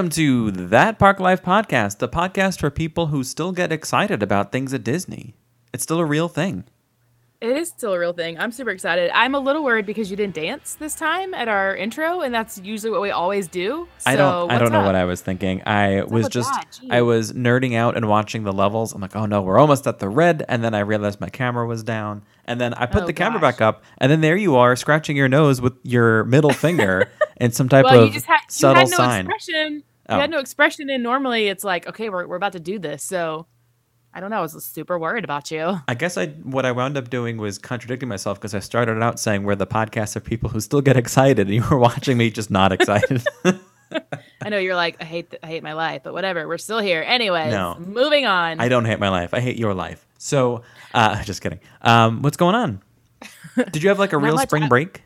Welcome to That Park Life Podcast, the podcast for people who still get excited about things at Disney. It's still a real thing. It is still a real thing. I'm super excited. I'm a little worried because you didn't dance this time at our intro, and that's usually what we always do. So I don't I don't know what's what? I was thinking. I was just? I was nerding out and watching the levels. I'm like, "Oh no, we're almost at the red." And then I realized my camera was down. And then I put Oh, the camera back up, and then there you are scratching your nose with your middle finger and some type Well, of you just had you subtle had no sign. expression. Oh. You had no expression, and normally it's like, okay, we're we're about to do this. So I don't know. I was super worried about you. I guess I what I wound up doing was contradicting myself because I started out saying we're the podcast of people who still get excited, and you were watching me just not excited. I know you're like, I hate th- I hate my life, but whatever. We're still here. Anyways, No. moving on. I don't hate my life. I hate your life. So, uh, just kidding. Um, what's going on? Did you have like a real much. spring break?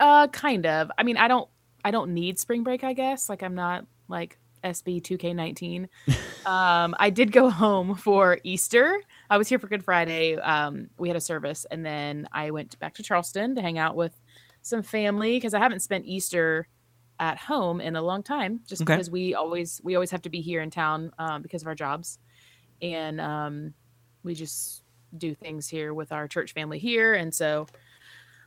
Uh, kind of. I mean, I don't, I don't need spring break. I guess like I'm not like SB 2K19. um, I did go home for Easter. I was here for Good Friday. Um, we had a service, and then I went back to Charleston to hang out with some family because I haven't spent Easter at home in a long time. Just Okay. because we always we always have to be here in town um, because of our jobs, and um, we just do things here with our church family here, and so.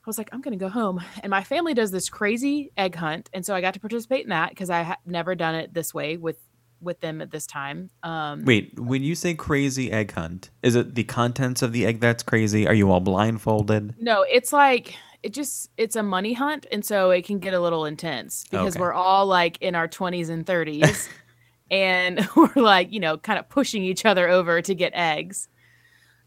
I was like, I'm gonna go home, and my family does this crazy egg hunt, and so I got to participate in that because I had never done it this way with with them at this time. Um, Wait, when you say crazy egg hunt, is it the contents of the egg that's crazy? Are you all blindfolded? no, it's like it just it's a money hunt, and so it can get a little intense because Okay. we're all like in our 20s and 30s, and we're like you know kind of pushing each other over to get eggs.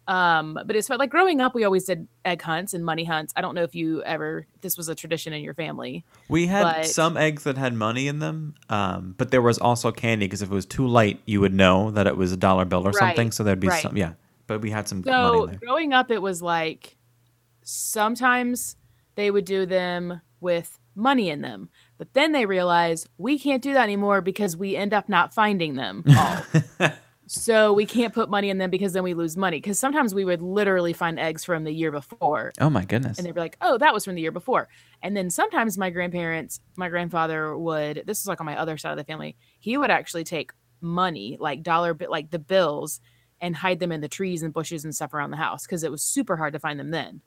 Um, but it's felt like growing up, we always did egg hunts and money hunts. I don't know if you ever this was a tradition in your family. We had But- some eggs that had money in them, um, but there was also candy because if it was too light, you would know that it was a dollar bill or something. So there'd be right. some, yeah. But we had some money So growing up, it was like sometimes they would do them with money in them, but then they realized we can't do that anymore because we end up not finding them all. so we can't put money in them because then we lose money. Because sometimes we would literally find eggs from the year before, Oh my goodness. and they'd be like, "Oh, that was from the year before." And then sometimes my grandparents, my grandfather would. This is like on my other side of the family. He would actually take money, like dollar bit, like the bills, and hide them in the trees and bushes and stuff around the house because it was super hard to find them then.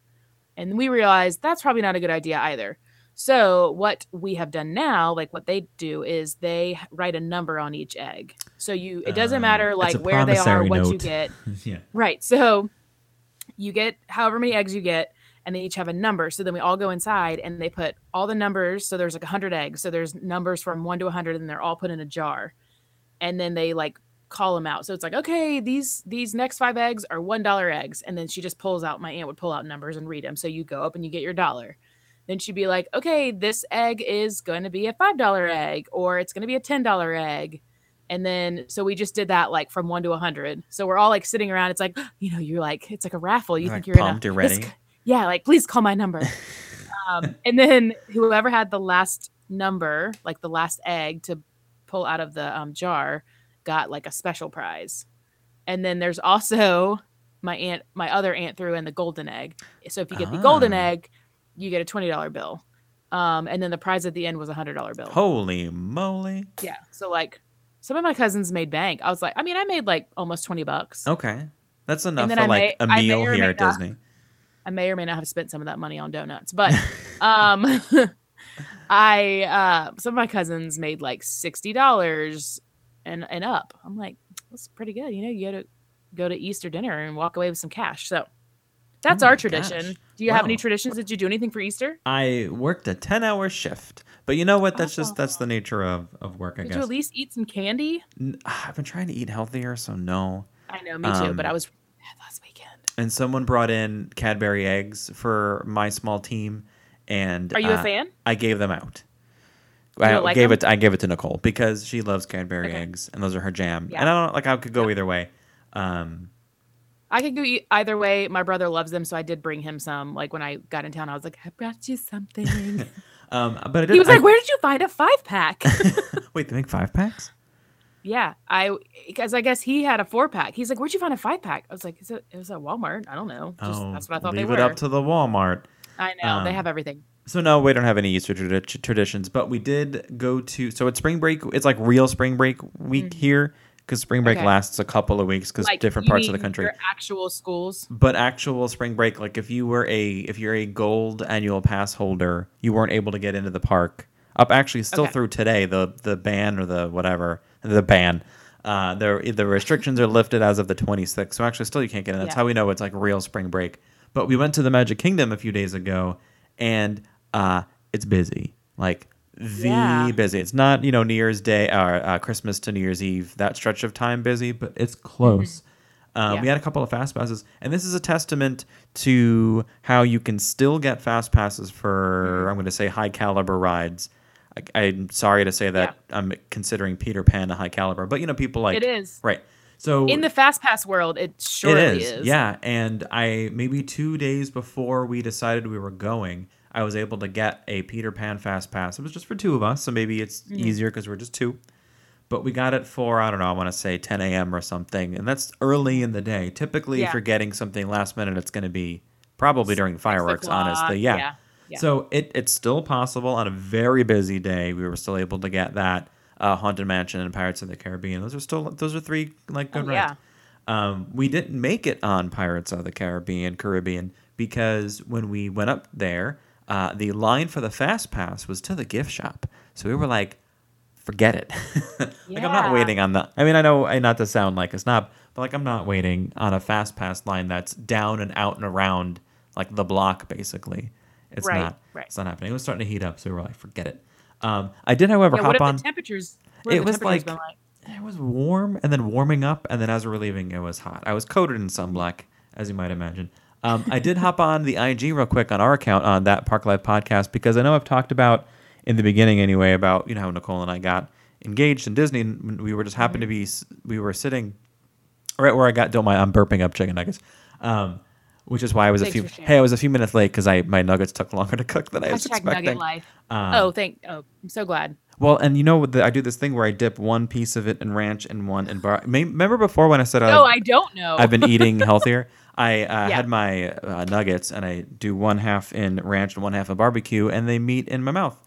And we realized that's probably not a good idea either. So what we have done now, like what they do, is they write a number on each egg. So you, it doesn't Um, matter like where they are, what you get. yeah. Right. So you get however many eggs you get, and they each have a number. So then we all go inside and they put all the numbers. So there's like 100 eggs. So there's numbers from one to 100, and they're all put in a jar. And then they like call them out. So it's like, okay, these these next five eggs are one dollar eggs. And then she just pulls out. My aunt would pull out numbers and read them. So you go up and you get your dollar. Then she'd be like, okay, this egg is going to be a five dollar egg, or it's going to be a ten dollar egg. And then so we just did that like from one to a hundred. So we're all like sitting around. It's like you know, you're like it's like a raffle. You You're, think like, you're pumped, in a ready. yeah, like please call my number. um, and then whoever had the last number, like the last egg to pull out of the um, jar, got like a special prize. And then there's also my aunt, my other aunt threw in the golden egg. So if you get the golden Ah. egg, you get a twenty dollar bill. Um, and then the prize at the end was a hundred dollar bill. Holy moly. Yeah. So like some of my cousins made bank. I was like, I mean, I made like almost 20 bucks. Okay. That's enough for I like may- a meal here at not. Disney. I may or may not have spent some of that money on donuts, but um I uh some of my cousins made like $60 and and up. I'm like, that's pretty good. You know, you go to go to Easter dinner and walk away with some cash. So that's Oh our tradition. gosh. Do you have any traditions? Did you do anything for Easter? I worked a 10 hour shift. But you know what? That's just that's the nature of, of work, I guess. Did you at least eat some candy? N- I've been trying to eat healthier, so no. I know, me too, but Um, I was last weekend. And someone brought in Cadbury eggs for my small team, and Are you a uh, fan? I gave them out. I like gave them? it. I gave it to Nicole because she loves Cadbury Okay. eggs, and those are her jam. Yeah. And I don't like. I could go either way. Um, I could go either way. My brother loves them, so I did bring him some. Like when I got in town, I was like, "I brought you something." um, but I did. he was I- like, "Where did you find a five pack?" Wait, they make five packs? yeah, I because I guess he had a four pack. He's like, "Where'd you find a five pack?" I was like, "Is it? It was at Walmart. I don't know. Just, oh, that's what I thought they were." leave they it up to the Walmart. I know they um, have everything. So no, we don't have any Easter tradi- traditions, but we did go to. So it's spring break. It's like real spring break week here because spring break. Okay. lasts a couple of weeks because Like different parts of the country. your actual schools. But actual spring break, like if you were a if you're a gold annual pass holder, you weren't able to get into the park. Up actually still Okay. through today, the the ban or the whatever the ban. Uh, the the restrictions are lifted as of the 26th. So actually, still you can't get in. That's Yeah. how we know it's like real spring break. But we went to the Magic Kingdom a few days ago, and uh, it's busy. Like the Yeah. busy. It's not you know New Year's Day or uh, Christmas to New Year's Eve that stretch of time busy, but it's close. Um, Yeah. We had a couple of fast passes, and this is a testament to how you can still get fast passes for I'm going to say high caliber rides. I, I'm sorry to say that I'm considering Peter Pan a high caliber, but you know people like It is. right. So In the fast pass world, it surely it is. is. Yeah, and I maybe two days before we decided we were going, I was able to get a Peter Pan fast pass. It was just for two of us, so maybe it's Mm-hmm. easier because we're just two. But we got it for I don't know, I want to say 10 a.m. or something, and that's early in the day. Typically, if you're getting something last minute, it's going to be probably during fireworks. Honestly, yeah. yeah, yeah. So it it's still possible on a very busy day. We were still able to get that uh, Haunted Mansion and Pirates of the Caribbean. Those are still those are three like good Oh, rides. yeah. Um, we didn't make it on Pirates of the Caribbean, Caribbean, because when we went up there, uh, the line for the fast pass was to the gift shop. So we were like, forget it. like I'm not waiting on the. I mean, I know I not to sound like a snob, but like I'm not waiting on a fast pass line that's down and out and around like the block basically. It's Right, not. right. It's not happening. It was starting to heat up, so we were like, forget it. Um, I did, however, Yeah, hop on. the temperatures? It the was temperatures like- been It was warm and then warming up, and then as we were leaving, it was hot. I was coated in sunblock, as you might imagine. Um, I did hop on the IG real quick on our account on that Park Life podcast because I know I've talked about in the beginning anyway about you know how Nicole and I got engaged in Disney. And we were just happened to be we were sitting right where I got. Don't mind, I'm burping up chicken nuggets. Um, which is why I was a few. Hey, I was a few minutes late because I my nuggets took longer to cook than I was Hashtag expecting. nugget life. Um, oh, thank. Oh, I'm so glad. Well, and you know what? the- I do this thing where I dip one piece of it in ranch and one in bar. Remember before when I said No, I, I don't know. I've been eating healthier? I uh, Yeah. had my uh, nuggets and I do one half in ranch and one half in barbecue, and they meet in my mouth,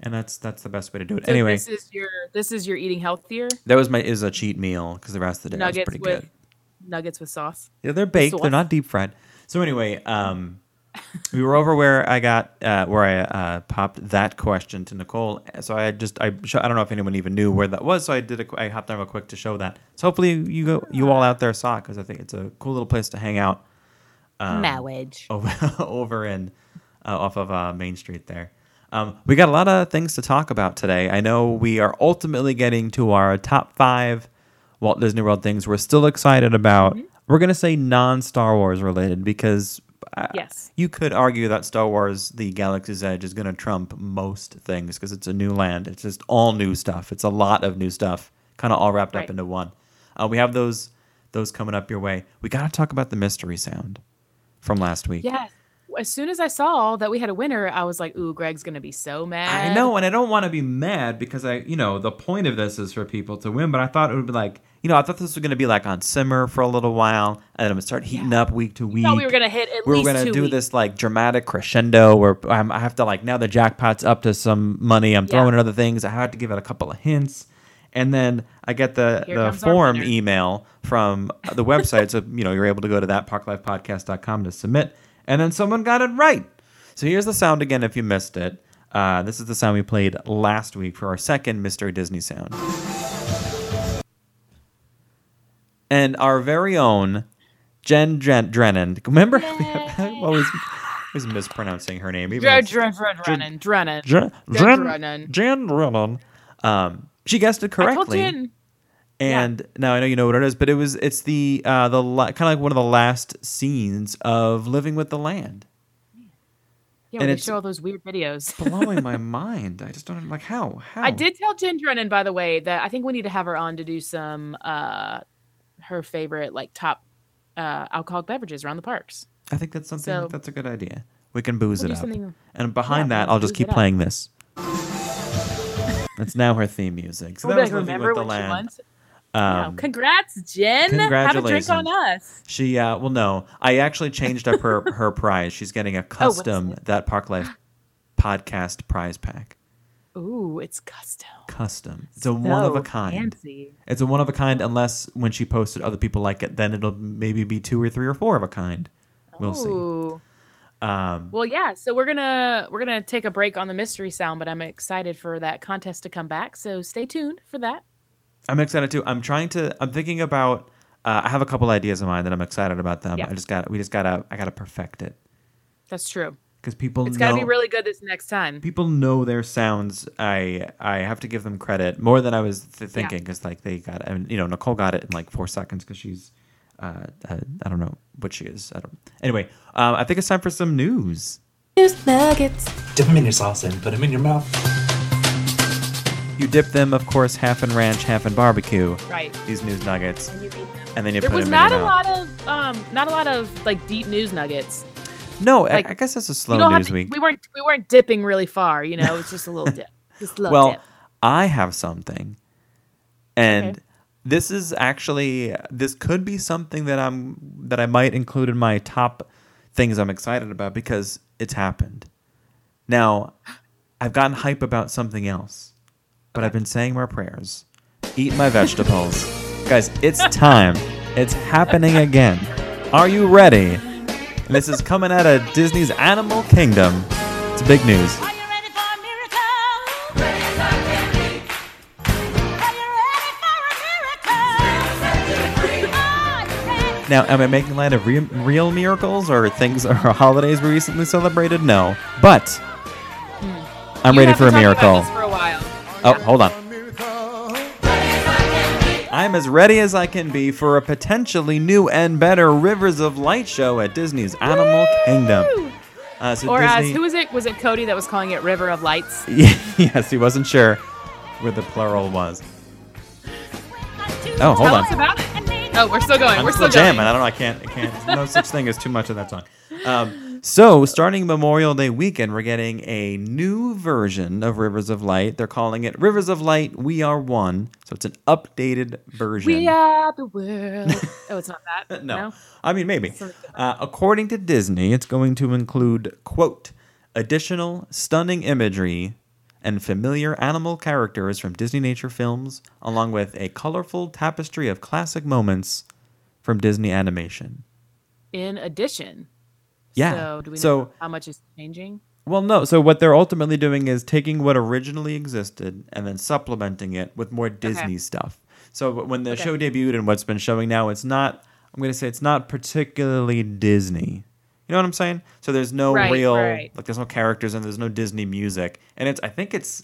and that's that's the best way to do it. So anyway, this is your this is your eating healthier that was my is a cheat meal because the rest of the day nuggets was pretty with good. nuggets with sauce. Yeah, they're baked. They're not deep fried. So anyway, um, we were over where I got uh, where I uh, popped that question to Nicole. So I just I sh- I don't know if anyone even knew where that was. So I did a, qu- I hopped on real quick to show that. So hopefully you go you all out there saw it because I think it's a cool little place to hang out um, Marriage. over over in uh, off of uh, Main Street there. Um, we got a lot of things to talk about today. I know we are ultimately getting to our top five Walt Disney World things we're still excited about. Mm-hmm. We're gonna say non Star Wars related because uh, Yes. you could argue that Star Wars: The Galaxy's Edge is gonna trump most things because it's a new land. It's just all new stuff. It's a lot of new stuff, kind of all wrapped up into one. Uh, we have those those coming up your way. We gotta talk about the mystery sound from last week. Yes. As soon as I saw that we had a winner, I was like, "Ooh, Greg's gonna be so mad." I know, and I don't want to be mad because I, you know, the point of this is for people to win. But I thought it would be like, you know, I thought this was going to be like on simmer for a little while, and then it would start heating up week to week. Thought we were gonna hit at we were least gonna do weeks. this like dramatic crescendo where um, I have to like now the jackpot's up to some money. I'm Yeah. throwing in other things. I had to give it a couple of hints, and then I get the Here the form email from the website. so you know you're able to go to that parklifepodcast.com to submit, and then someone got it right. So here's the sound again if you missed it. Uh, this is the sound we played last week for our second Mystery Disney sound. And our very own Jen Dren- Drennan. Remember? I'm always, always mispronouncing her name. even Dren, Dren, Dren, Drennan, Drennan. Jen, Jen Jen, Drennan. Jen Drennan. Um, she guessed it I told correctly. Jen. And now I know you know what it is, but it was it's the uh, the la- kind of like one of the last scenes of Living with the Land. Yeah, And when they it's- show all those weird videos. Blowing my mind. I just don't like how how I did tell Jen Drennan, by the way, that I think we need to have her on to do some uh her favorite like top uh alcoholic beverages around the parks. I think that's something So- that's a good idea. We can booze We'll it up. And behind Yeah, that, I'll just keep it up. playing this. That's now her theme music. So We'll that was like, remember with the Land. won? Wow, Um, congrats, Jen. Have a drink on congratulations. us. She uh well no, I actually changed up her her prize. She's getting a Oh, custom it? that Park Life podcast prize pack. Ooh, it's custom. Custom. It's a one of a So kind. Fancy. It's a one of a kind unless when she posts it, other people like it. Then it'll maybe be two or three or four of a kind. We'll see. Ooh. Um, Well, yeah. So we're gonna we're gonna take a break on the mystery sound, but I'm excited for that contest to come back. So stay tuned for that. I'm excited too. I'm trying to. I'm thinking about. Uh, I have a couple ideas in mind that I'm excited about them. Yeah. I just got. We just gotta. I gotta perfect it That's true. Because people It's know. got to be really good this next time. people know their sounds. I I have to give them credit more than I was th- thinking because like they got. I mean, you know, Nicole got it in like four seconds because she's. Uh, uh, I don't know what she is. I don't. Anyway, um, I think it's time for some news. News nuggets. Dip them in your sauce and put them in your mouth. You dip them, of course, half in ranch, half in barbecue. Right. These news nuggets, And you eat them. and then you There put was them not in a mouth. lot of um not a lot of like deep news nuggets. No, I- like, I, guess that's a slow news to- week. We weren't we weren't dipping really far, you know. It's just a little dip. Just a little well, dip. I have something, and Okay. this is actually this could be something that I'm that I might include in my top things I'm excited about because it's happened. Now, I've gotten hype about something else, but I've been saying my prayers, eat my vegetables, guys. It's time. It's happening again. Are you ready? And this is coming out of Disney's Animal Kingdom. It's big news. Are you ready for a miracle? Are you ready for a miracle? Are you ready? Now, am I making light of re- real miracles or things or holidays we recently celebrated? No, but hmm. I'm You ready for a been talking about miracle. for a. Oh, hold on. I'm as ready as I can be for a potentially new and better Rivers of Light show at Disney's Animal Kingdom. Uh, so Or as Disney, who was it? Was it Cody that was calling it River of Lights? yes, he wasn't sure where the plural was. Oh, hold Tell on. us about it. Oh, we're still going. I'm we're still still, jamming. going. I don't know. I can't. I can't. No such thing as too much of that song. Um, so, starting Memorial Day weekend, we're getting a new version of Rivers of Light. They're calling it Rivers of Light. We are one. So it's an updated version. We are the world. oh, it's not that. no. I mean maybe. Uh, according to Disney, it's going to include quote additional stunning imagery and familiar animal characters from Disney nature films, along with a colorful tapestry of classic moments from Disney animation. In addition. Yeah. So do we know how much is changing? Well, no. So what they're ultimately doing is taking what originally existed and then supplementing it with more Disney stuff. So when the Okay. show debuted and what's been showing now, it's not. I'm going to say it's not particularly Disney. You know what I'm saying? So there's no Right, real right. like there's no characters and there's no Disney music, and it's I think it's.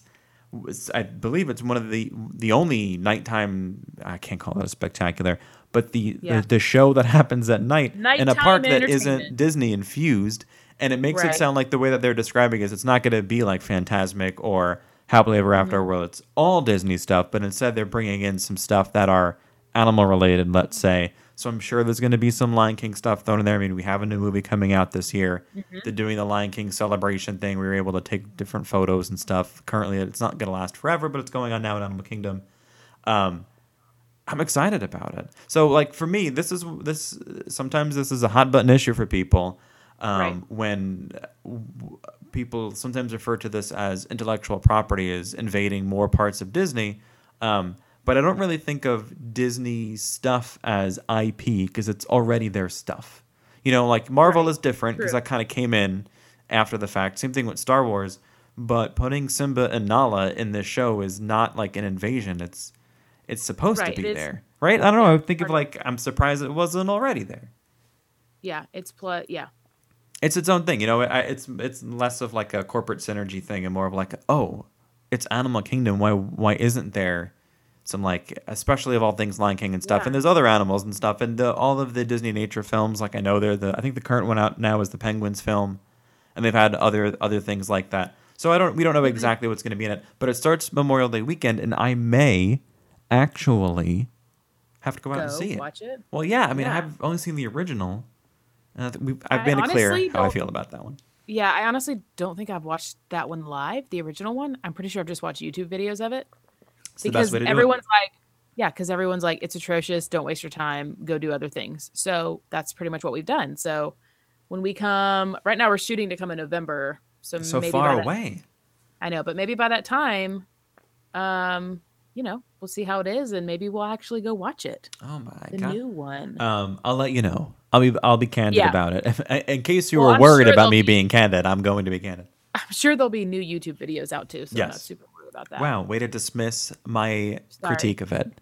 it's- I believe it's one of the the only nighttime. I can't call it a spectacular, but the Yeah. the, the show that happens at night in a park that isn't. Disney infused, and it makes it sound like the way that they're describing it is it's not going to be like Fantasmic or Happily Ever After, Mm-hmm. where it's all Disney stuff, but instead they're bringing in some stuff that are animal related, let's say. So I'm sure there's going to be some Lion King stuff thrown in there. I mean, we have a new movie coming out this year. Mm-hmm. They're doing the Lion King celebration thing. We were able to take different photos and stuff. Currently, it's not going to last forever, but it's going on now in Animal Kingdom. Um, I'm excited about it. So like for me, this is this sometimes this is a hot button issue for people um, Right. when uh, w- people sometimes refer to this as intellectual property as invading more parts of Disney. Um, but I don't really think of Disney stuff as IP because it's already their stuff. You know, like Marvel Right. is different because that kind of came in after the fact. Same thing with Star Wars. But putting Simba and Nala in this show is not like an invasion. It's it's supposed Right, to be there, right? I don't know. I think of like I'm surprised it wasn't already there. Yeah, it's plus. Yeah, It's its own thing, you know. I, it's it's less of like a corporate synergy thing and more of like, oh, it's Animal Kingdom. Why why isn't there some like, especially of all things, Lion King and stuff? Yeah. And there's other animals and stuff, and the, all of the Disney nature films. Like I know they're the I think the current one out now is the Penguins film, and they've had other other things like that. So I don't we don't know mm-hmm. exactly what's going to be in it, but it starts Memorial Day weekend, and I may actually have to go out and see it. watch it. Well, yeah. I mean, Yeah. I've only seen the original. And I think we've, I've it clear how I feel about that one. Yeah, I honestly don't think I've watched that one live, the original one. I'm pretty sure I've just watched YouTube videos of it It's because best way to do everyone's like, yeah, because everyone's like, it's atrocious. Don't waste your time. Go do other things. So that's pretty much what we've done. So when we come, right now we're shooting to come in November So So maybe far by that- away. I know, but maybe by that time, um, you know, we'll see how it is, and maybe we'll actually go watch it, Oh my the god. The new one. Um, I'll let you know. I'll be I'll be candid Yeah. about it. In case you Well, were I'm worried sure about me be- being candid, I'm going to be candid. I'm sure there'll be new YouTube videos out too, so I'm not super worried about that. Wow, way to dismiss my Sorry. critique of it.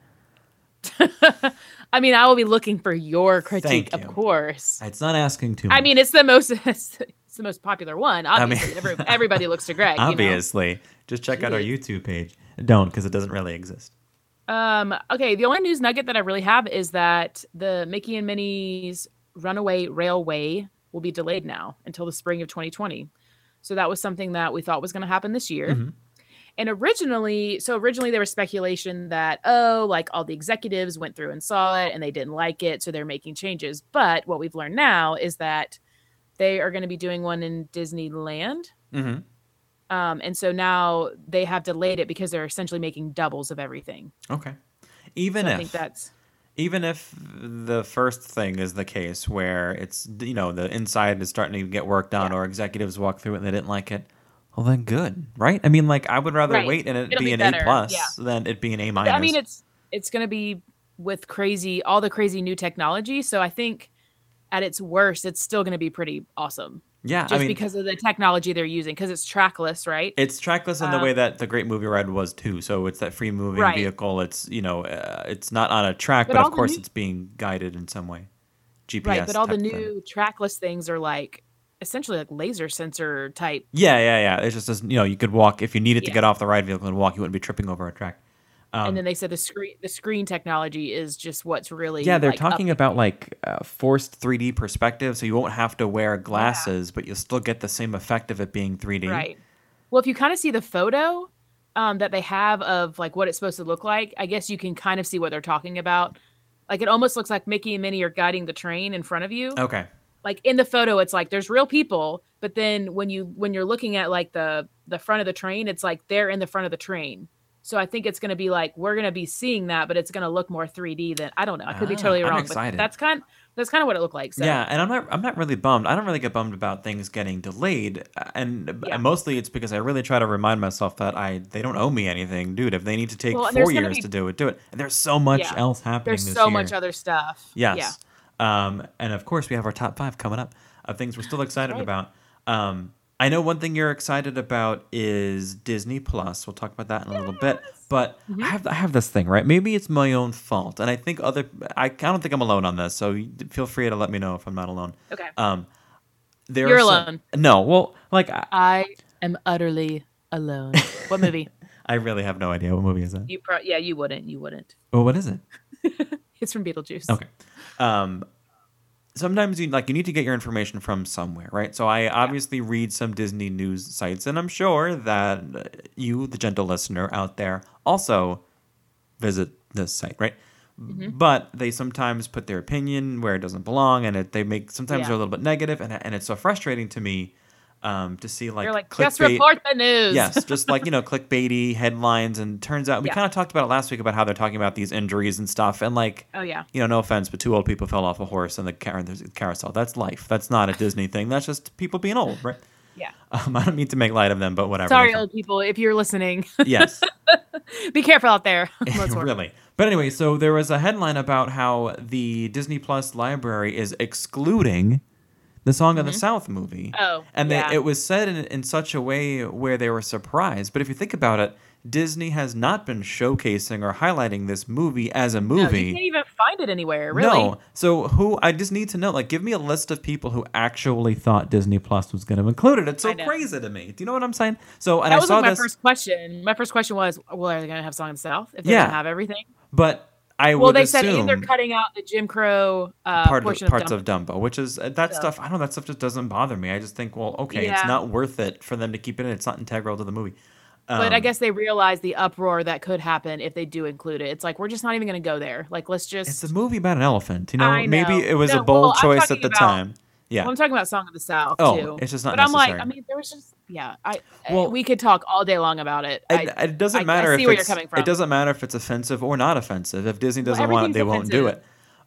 I mean, I will be looking for your critique, Thank of course. It's not asking too much. I mean, it's the most it's the most popular one. mean- Obviously, Every, everybody looks to Greg. you know? obviously, just check out our YouTube page. Don't because it doesn't really exist. Um, okay, the only news nugget that I really have is that the Mickey and Minnie's Runaway Railway will be delayed now until the spring of 2020. So that was something that we thought was going to happen this year. Mhm. And originally, so originally there was speculation that oh, like all the executives went through and saw it and they didn't like it, so they're making changes. But what we've learned now is that they are going to be doing one in Disneyland. Mm-hmm. Um, and so now they have delayed it because they're essentially making doubles of everything. Okay. Even So if I think that's even if the first thing is the case where it's you know the inside is starting to get worked on Yeah. or executives walk through it and they didn't like it well then good right i mean like i would rather Right. wait and it It'll be, be an better, a plus yeah. than it be an a minus I mean, it's it's going to be with crazy all the crazy new technology. So I think at its worst, it's still going to be pretty awesome, yeah just i mean because of the technology they're using. Because it's trackless, right? it's trackless in the Um, way that the great movie ride was too so it's that free moving Right. vehicle it's you know uh, it's not on a track But but, of course new- it's being guided in some way gps right. But all the type thing. new trackless things are like essentially like laser sensor type. yeah yeah yeah it's just as you know you could walk if you needed to get off the ride vehicle and walk you wouldn't be tripping over a track um, and then they said the screen the screen technology is just what's really Yeah, they're like, talking about like uh, forced 3D perspective, so you won't have to wear glasses, but you'll still get the same effect of it being 3D. Right. Well, if you kind of see the photo um, that they have of like what it's supposed to look like, I guess you can kind of see what they're talking about. Like it almost looks like Mickey and Minnie are guiding the train in front of you. Okay. Like in the photo, it's like there's real people, but then when you when you're looking at like the the front of the train, it's like they're in the front of the train. So I think it's going to be like we're going to be seeing that, but it's going to look more 3D than I don't know. I could be Ah, totally I'm wrong, but that's kind that's kind of what it looked like. So Yeah, and I'm not I'm not really bummed. I don't really get bummed about things getting delayed, and Yeah. mostly it's because I really try to remind myself that I they don't owe me anything, dude. If they need to take Well, four years be- to do it, do it. And there's so much Yeah. else happening. there's so year. much other stuff. Yes. Yeah. Um, and of course, we have our top five coming up of things we're still excited right. about. Um, I know one thing you're excited about is Disney Plus. We'll talk about that in a little bit. But Mm-hmm. I have I have this thing right. Maybe it's my own fault, and I think other. I, I don't think I'm alone on this. So feel free to let me know if I'm not alone. Okay. Um, there You're some- alone. no, well, like I, I am utterly alone. What movie? I really have no idea what movie is that. You pro- yeah, you wouldn't. You wouldn't. Well, what is it? It's from Beetlejuice. Okay. Um, sometimes you like you need to get your information from somewhere, right? So I obviously read some Disney news sites, and I'm sure that uh, you, the gentle listener out there, also visit this site, right? Mm-hmm. But they sometimes put their opinion where it doesn't belong, and it, they make sometimes Yeah. they're a little bit negative, and and it's so frustrating to me um, to see like You're like, just report the news. yes, just like you know, clickbaity headlines, and turns out we Yeah. kind of talked about it last week about how they're talking about these injuries and stuff, and like Oh yeah. you know, no offense, but two old people fell off a horse in the car- carousel. That's life. That's not a Disney thing. That's just people being old, right? Yeah. Um, I don't mean to make light of them, but whatever. Sorry, old people, if you're listening. Yes, be careful out there. Really. But anyway, so there was a headline about how the Disney Plus library is excluding the Song of the South movie. Mm-hmm. Oh, and yeah. they, it was said in, in such a way where they were surprised. But if you think about it, Disney has not been showcasing or highlighting this movie as a No, movie. you can't even find it anywhere. Really. No. So who? I just need to know. Like, give me a list of people who actually thought Disney Plus was going to include it. It's so crazy to me. Do you know what I'm saying? So, and That I was saw like my this, first question. My first question was, well, are they going to have Song of the South if they're Yeah. to have everything? but I Well, they said they're cutting out the Jim Crow uh, part of parts of, of Dumbo, which is uh, that So- stuff. I don't know. That stuff just doesn't bother me. I just think, well, okay, it's not worth it for them to keep it in. It's not integral to the movie. But I Um, guess they realize the uproar that could happen if they do include it. It's like we're just not even going to go there. Like, let's just. it's a movie about an elephant. You know, I maybe it was No, a bold well, choice at the about- time. Yeah. Well, I'm talking about Song of the South Oh, too. it's just not But I'm like, I mean, there was just yeah. I Well- well, we could talk all day long about it. I, it, it doesn't I- I matter see if where you're coming from. it doesn't matter if it's offensive or not offensive. If Disney doesn't want it, they won't do it.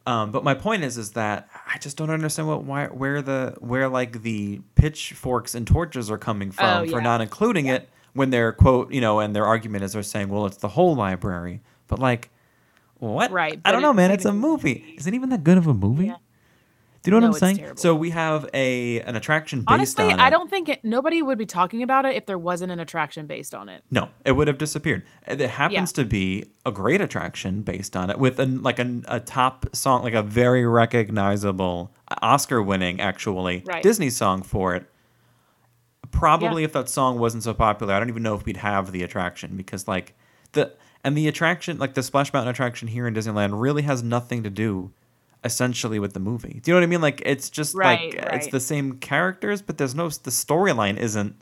Um, but my point is, is that I just don't understand what why where the where like the pitchforks and torches are coming from Oh, for not including it when they're quote you know and their argument is they're saying well it's the whole library, but like what? Right, I don't know, man. It's a movie. Is it even that good of a movie? Yeah. Do you know No, what I'm saying? terrible. So we have a an attraction based Honestly, on I don't think it, nobody would be talking about it if there wasn't an attraction based on it. No, it would have disappeared. It happens to be a great attraction based on it, with an like a, a top song, like a very recognizable uh, Oscar-winning, actually Right. Disney song for it. Probably, Yeah. if that song wasn't so popular, I don't even know if we'd have the attraction because, like, the and the attraction, like the Splash Mountain attraction here in Disneyland, really has nothing to do, essentially, with the movie. Do you know what I mean? Like, it's just Right, like it's the same characters, but there's no the storyline isn't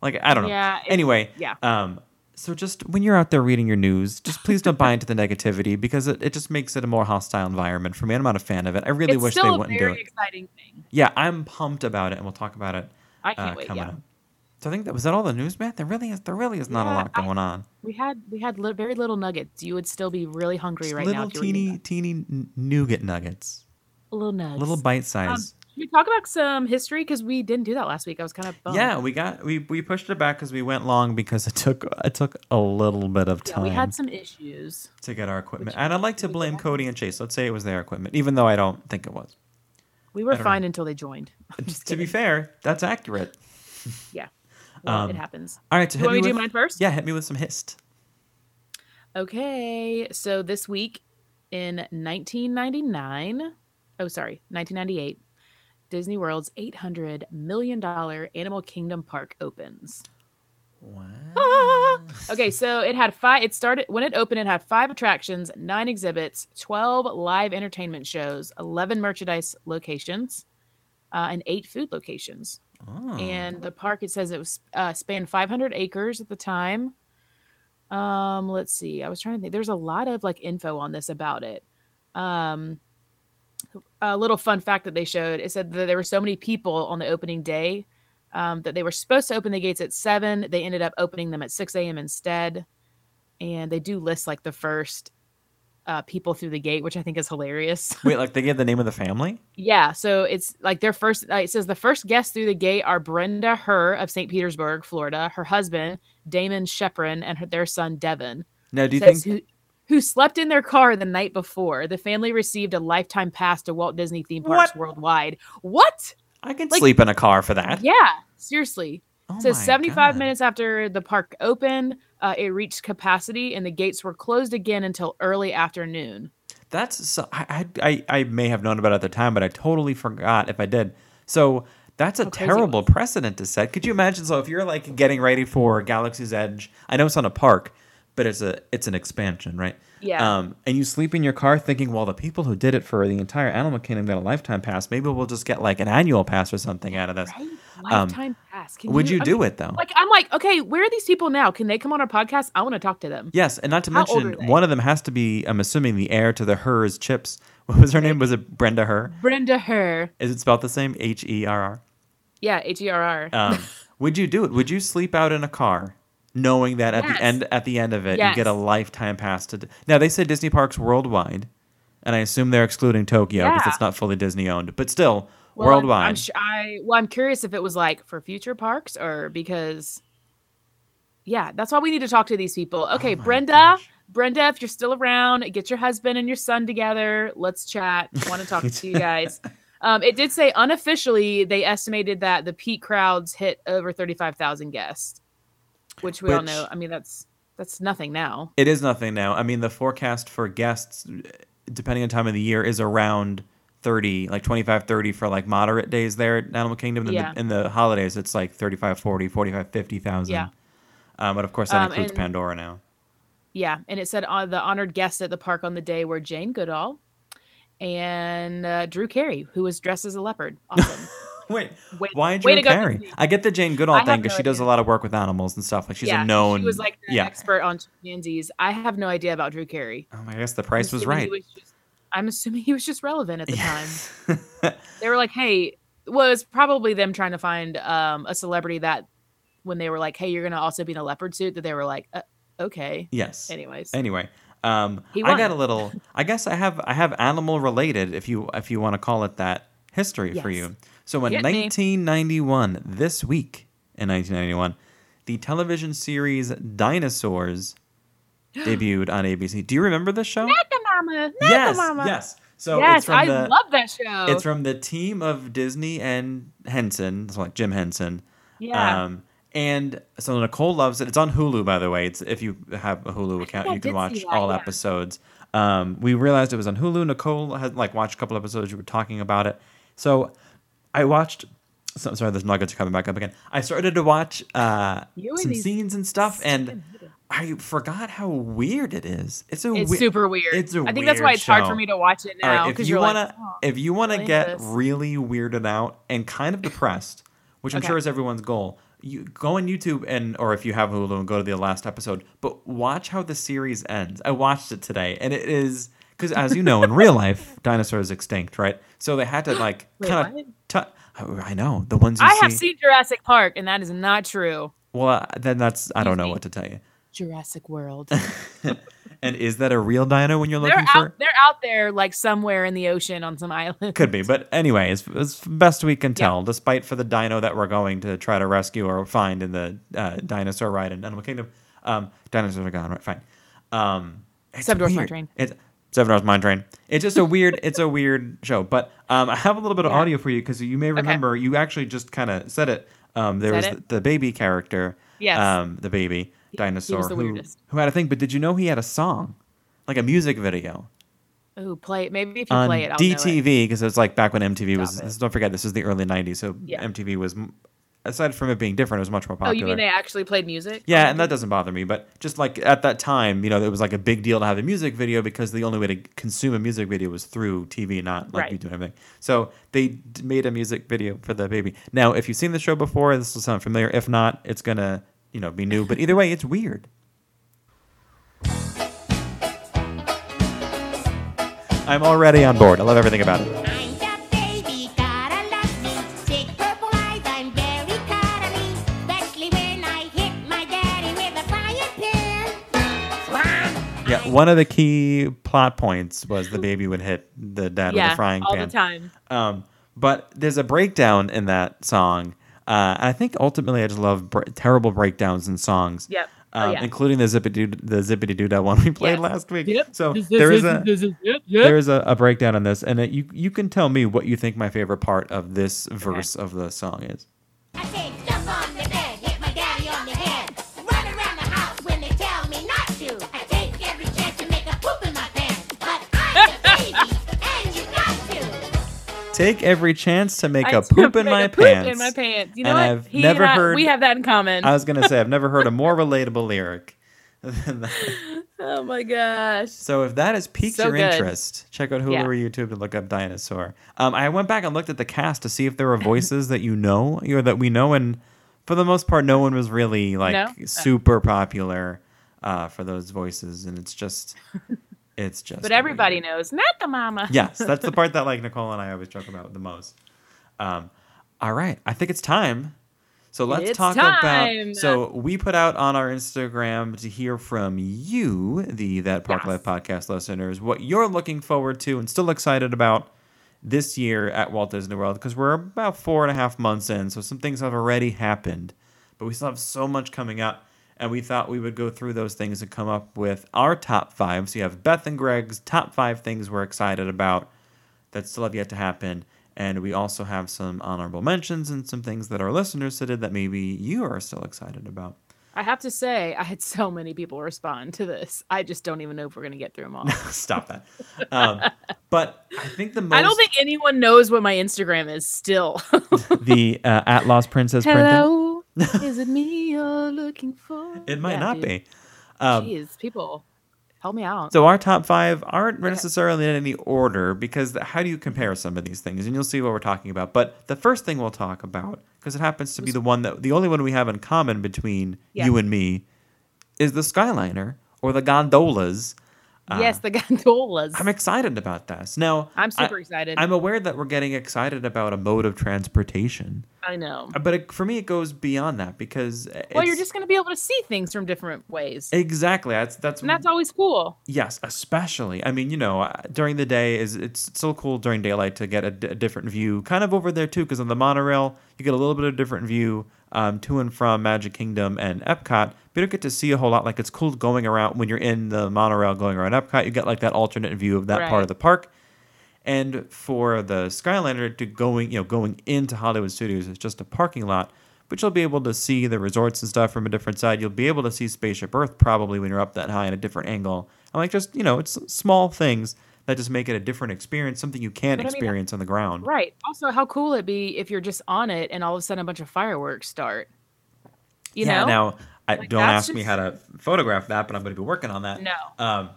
like I don't know. Yeah, anyway, yeah. Um, so just when you're out there reading your news, just please don't buy into the negativity because it, it just makes it a more hostile environment for me. I'm not a fan of it. I really it's wish they wouldn't do it. exciting thing. Yeah, I'm pumped about it, and we'll talk about it. I can't uh, wait. coming Yeah, up. So I think that was that all the news, man. There really is. There really is not a Yeah, lot I- going on. we had we had li- very little nuggets. You would still be really hungry Just right now. little were eating teeny teeny nougat nuggets, that. little nugs. little bite Um, size. should we talk about some history because we didn't do that last week. I was kind of bummed. yeah, we got we, we pushed it back because we went long because it took it took a little bit of Yeah, time we had some issues. to get our equipment, and I'd like to blame Cody and Chase. Let's say it was their equipment, even though I don't think it was. We were I fine until they joined. To be fair, that's accurate. yeah, well, um, it happens. All right, so You hit want me to do mine first? Yeah, hit me with some hist. Okay, so this week in 1999, oh sorry, 1998, Disney World's 800 million dollar Animal Kingdom park opens. Ah! Okay, so it had five. It started when it opened. It had five attractions, nine exhibits, twelve live entertainment shows, eleven merchandise locations, uh, and eight food locations. Oh. And the park, it says it was uh, spanned 500 acres at the time. Um, let's see. I was trying to think. There's a lot of like info on this about it. Um, a little fun fact that they showed. It said that there were so many people on the opening day um, that they were supposed to open the gates at seven. They ended up opening them at 6 a.m. instead. And they do list like the first uh, people through the gate, which I think is hilarious. Wait, like they gave the name of the family? Yeah, so it's like their first. Uh, it says the first guests through the gate are Brenda Herr of St. Petersburg, Florida, her husband Damon Shepron, and her, their son Devin. Now, do you think? who who slept in their car the night before. The family received a lifetime pass to Walt Disney theme parks What? worldwide. What? I can like- sleep in a car for that. Yeah, seriously. Oh says 75 God. minutes after the park opened, uh, it reached capacity, and the gates were closed again until early afternoon. That's so, I, I I may have known about it at the time, but I totally forgot if I did. So that's a How crazy it terrible precedent to set. Could you imagine? So if you're like getting ready for Galaxy's Edge, I know it's on a park, but it's a it's an expansion, right? Yeah. Um, and you sleep in your car thinking, well, the people who did it for the entire Animal Kingdom got a lifetime pass. Maybe we'll just get like an annual pass or something out of this. Right? Um, Lifetime pass. Can Would you I do mean, it though? Like I'm like, okay, where are these people now? Can they come on our podcast? I want to talk to them. Yes, and not to How mention one of them has to be, I'm assuming, the heir to the Herr's chips. What was her name? Was it Brenda Her? Brenda Herr. Is it spelled the same? H E R R. Yeah, H E R R. Um, would you do it? Would you sleep out in a car, knowing that at Yes. the end at the end of it you get a lifetime pass to? Now they say Disney parks worldwide, and I assume they're excluding Tokyo because Yeah. it's not fully Disney owned, but still Well, I'm- worldwide. I'm, su- I well, I'm curious if it was like for future parks or because. Yeah, that's why we need to talk to these people. Okay, Oh Brenda, gosh. Brenda, if you're still around, get your husband and your son together. Let's chat. Want to talk to you guys. Um, it did say unofficially they estimated that the peak crowds hit over thirty-five thousand guests, which we all know. I mean, that's that's nothing now. It is nothing now. I mean, the forecast for guests, depending on time of the year, is around 30, like 25, 30 for like moderate days there at Animal Kingdom. And Yeah. the, in the holidays, it's like 35, 40, 45, 50,000. Yeah. Um, but of course, that Um, includes and- Pandora now. Yeah, and it said uh, the honored guests at the park on the day were Jane Goodall and uh, Drew Carey, who was dressed as a leopard. Awesome. Wait, Way- why to go, Carey? I get the Jane Goodall thing because no she does a lot of work with animals and stuff. Like she's yeah, a known. She was like the yeah. expert on chimpanzees. I have no idea about Drew Carey. Oh, I guess the price was right. was just- I'm assuming he was just relevant at the time. time. They were like, "Hey," well, was probably them trying to find um, a celebrity that when they were like, "Hey, you're gonna also be in a leopard suit," that they were like, uh, "Okay." yes. Anyways, Anyway, Um, I got a little. I guess I have I have animal related, if you if you want to call it that, history for you. So in me. 1991, this week in 1991, the television series Dinosaurs debuted on ABC. Do you remember this show? Not the mama. Not yes, the mama. yes. So yes, it's from I the love that show. it's from the team of Disney and Henson, so like Jim Henson. yeah. Um, and so Nicole loves it. It's on Hulu, by the way. It's if you have a Hulu account, you can watch all yeah. episodes. Um, we realized it was on Hulu. Nicole had like watched a couple episodes. You were talking about it, so I watched. So, sorry, there's nuggets are coming back up again. I started to watch uh, some scenes and stuff, and I forgot how weird it is. It's a it's wei- super weird. It's a I think that's why it's hard for me to watch it now right, if you wanna, like, oh, if you wanna I like get this. really weirded out and kind of depressed, which I'm sure is everyone's goal, you go on YouTube and or if you have Hulu and go to the last episode, but watch how the series ends. I watched it today, and it is because as you know, in real life, dinosaurs extinct, right? So they had to like kind of. T- I know the ones you I see. have seen Jurassic Park, and that is not true. well, uh, then that's I don't know what to tell you. Jurassic World. And is that a real dino when you're they're looking for? out. They're out there, like somewhere in the ocean on some island. Could be, but anyway, as, as best we can Yeah. tell, despite for the dino that we're going to try to rescue or find in the uh, dinosaur ride in Animal Kingdom, um, dinosaurs are gone. Right, fine. Um, it's Seven Dwarfs Mine weird. Train. It's Seven Dwarfs Mine Train. It's just a weird. it's a weird show. But um, I have a little bit of Yeah. audio for you because you may remember you actually just kind of said it. Um, there was it? the, the baby character. Yes. Um, the baby dinosaur who, who had a thing. But did you know he had a song, like a music video? Ooh, play it. Maybe if you on play it, I'll it. DTV because it's like back when MTV was. It. Don't forget, this is the early '90s, so Yeah. MTV was, aside from it being different, it was much more popular. Oh, you mean they actually played music? yeah, Oh, and that doesn't bother me. But just like at that time, you know, it was like a big deal to have a music video because the only way to consume a music video was through TV, not like Right. you doing everything. So they d- made a music video for the baby. Now, if you've seen the show before, this will sound familiar. If not, it's gonna you know be new. But either way, it's weird. I'm already on board. I love everything about it. One of the key plot points was the baby would hit the dad with a frying all pan. the time. Um, but there's a breakdown in that song. Uh, and I think ultimately I just love br- terrible breakdowns in songs. Yep. Oh, Um, yeah. including the zippity the zippity doo dah one we played Yes. last week. Yep. So This- this- is a this- this- yep, yep. there is a, a breakdown in this, and it, you you can tell me what you think my favorite part of this verse of the song is. Take every chance to make I a poop in make my a poop pants. In my pants. You know And what? I've He never I- heard- We have that in common. I was gonna say I've never heard a more relatable lyric than that. oh my gosh. So if that has piqued So your good. interest, check out Hulu Yeah. or YouTube to look up Dinosaur. Um, I went back and looked at the cast to see if there were voices that you know or that we know, and for the most part, no one was really like No? Oh. super popular uh, for those voices, and it's just, it's just. But everybody weird. knows, not the mama. Yes, that's the part that like Nicole and I always joke about the most. Um, all right, I think it's time. So let's It's talk time. about. So we put out on our Instagram to hear from you, the That Park Yes. Life podcast listeners, what you're looking forward to and still excited about this year at Walt Disney World because we're about four and a half months in, so some things have already happened, but we still have so much coming up. And we thought we would go through those things and come up with our top five. So you have Beth and Greg's top five things we're excited about that still have yet to happen. And we also have some honorable mentions and some things that our listeners did that maybe you are still excited about. I have to say, I had so many people respond to this. I just don't even know if we're going to get through them all. Stop that. Um, but I think the most I don't think anyone knows what my Instagram is still. the uh, at Lost Princess printout. Hello, is it me you're looking for? It might Yeah, not dude. be. Um, Jeez, people, help me out. So our top five aren't necessarily in any order because how do you compare some of these things? And you'll see what we're talking about. But the first thing we'll talk about, because it happens to be the one that the only one we have in common between Yeah. you and me, is the Skyliner or the gondolas. Yes, the gondolas. I'm excited about this. Now, I'm super I- excited. I'm aware that we're getting excited about a mode of transportation, I know. Uh, but it, for me, it goes beyond that because Well, you're just going to be able to see things from different ways. exactly that's that's and that's always cool. Yes, especially. I mean, you know, uh, during the day is it's so cool during daylight to get a, d- a different view. Kind of over there too, because on the monorail you get a little bit of different view um, to and from Magic Kingdom and Epcot. But you don't get to see a whole lot. Like it's cool going around when you're in the monorail going around Epcot. You get like that alternate view of that part of the park. And for the Skyliner to going, you know, going into Hollywood Studios is just a parking lot, but you'll be able to see the resorts and stuff from a different side. You'll be able to see Spaceship Earth probably when you're up that high in a different angle. I'm like, just you know, it's small things that just make it a different experience, something you can't But I mean, experience on the ground. Right. Also, how cool it'd be if you're just on it and all of a sudden a bunch of fireworks start. You yeah. know? Now, I Like, don't ask me how to photograph that, but I'm going to be working on that. No. Um,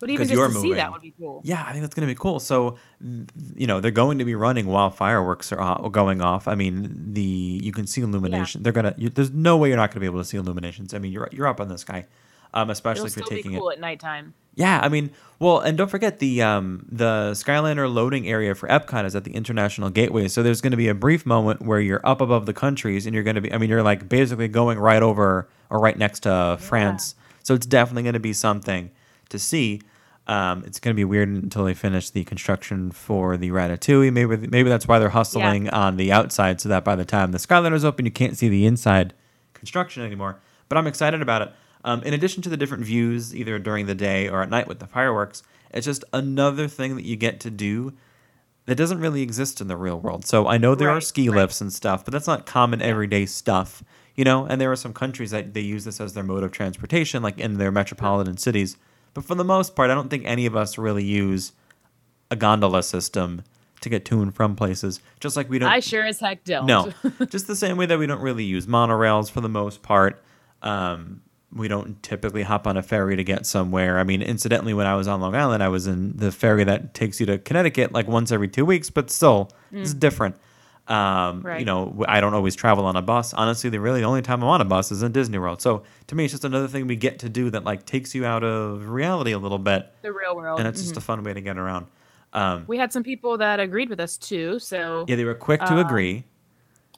but even just you're to see that would be cool. Yeah, I think that's going to be cool. So, you know, they're going to be running while fireworks are going off. I mean, the you can see illumination. They're gonna. You, there's no way you're not going to be able to see illuminations. I mean, you're you're up in the sky, um, especially It'll if you're still be taking cool it. at nighttime. Yeah, I mean, well, and don't forget the um the Skyliner loading area for Epcot is at the International Gateway. So there's going to be a brief moment where you're up above the countries and you're going to be. I mean, you're like basically going right over or right next to France. So it's definitely going to be something to see. Um, it's going to be weird until they finish the construction for the Ratatouille. Maybe maybe that's why they're hustling on the outside, so that by the time the Skyliner's open, you can't see the inside construction anymore. But I'm excited about it. Um, in addition to the different views, either during the day or at night with the fireworks, it's just another thing that you get to do that doesn't really exist in the real world. So I know there are ski right. lifts and stuff, but that's not common everyday stuff, you know. And there are some countries that they use this as their mode of transportation, like in their metropolitan cities. But for the most part, I don't think any of us really use a gondola system to get to and from places. Just like we don't. I sure as heck don't. No, just the same way that we don't really use monorails for the most part. Um, we don't typically hop on a ferry to get somewhere. I mean, incidentally, when I was on Long Island, I was in the ferry that takes you to Connecticut like once every two weeks, but still, it's different. Um, You know, I don't always travel on a bus. Honestly, the really only time I'm on a bus is in Disney World. So to me, it's just another thing we get to do that like takes you out of reality a little bit, the real world. and it's just Mhm. a fun way to get around. Um, we had some people that agreed with us too. So yeah, they were quick to Uh, agree.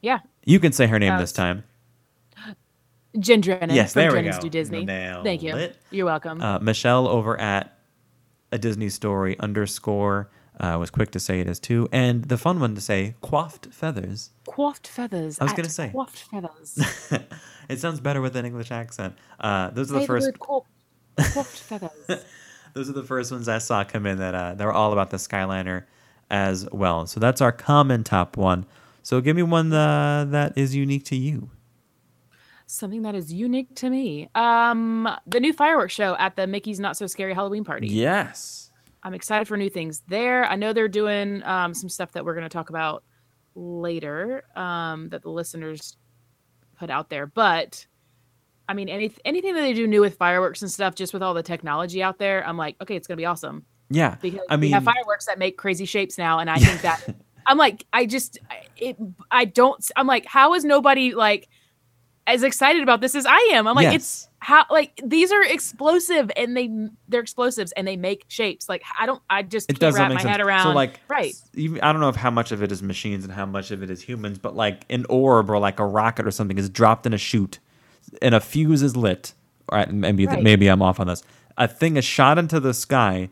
yeah, You can say her name this time. Jen Drennan. Yes, from there we Drennan's go. Do Disney. Nailed Thank you. it. You're welcome. Uh, Michelle over at a Disney story underscore uh, was quick to say it as too, and the fun one to say coiffed feathers. coiffed feathers. I was gonna say. coiffed feathers. it sounds better with an English accent. Uh, those are the first. word coif- coiffed feathers. Those are the first ones I saw come in that uh, that were all about the Skyliner as well. So that's our common top one. So give me one uh, that is unique to you. Something that is unique to me. Um, the new fireworks show at the Mickey's Not So Scary Halloween Party. Yes. I'm excited for new things there. I know they're doing um, some stuff that we're going to talk about later um, that the listeners put out there. But I mean, any, anything that they do new with fireworks and stuff, just with all the technology out there, I'm like, okay, it's going to be awesome Yeah. because I we mean, have fireworks that make crazy shapes now, and I think that I'm like, I just, it, I don't, I'm like, how is nobody like as excited about this as I am? I'm like, it's how like these are explosive and they they're explosives and they make shapes. Like I don't, I just it can't doesn't wrap make my sense. head around. So like, right, Even, I don't know if how much of it is machines and how much of it is humans, but like an orb or like a rocket or something is dropped in a chute, and a fuse is lit. All right, maybe Right. maybe I'm off on this. A thing is shot into the sky.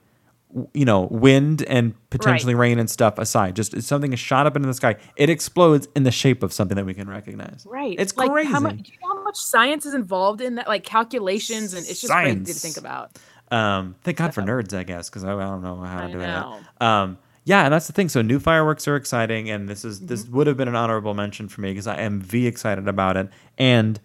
You know, wind and potentially rain and stuff aside, just something is shot up into the sky. It explodes in the shape of something that we can recognize. right. It's like, crazy. How much? Do you know how much science is involved in that? Like calculations, and it's just crazy to think about. Um, thank God for nerds, I guess, because I, I don't know how to I do know. it. Um, yeah, and that's the thing. So new fireworks are exciting, and this is this Mm-hmm. would have been an honorable mention for me because I am v excited about it, and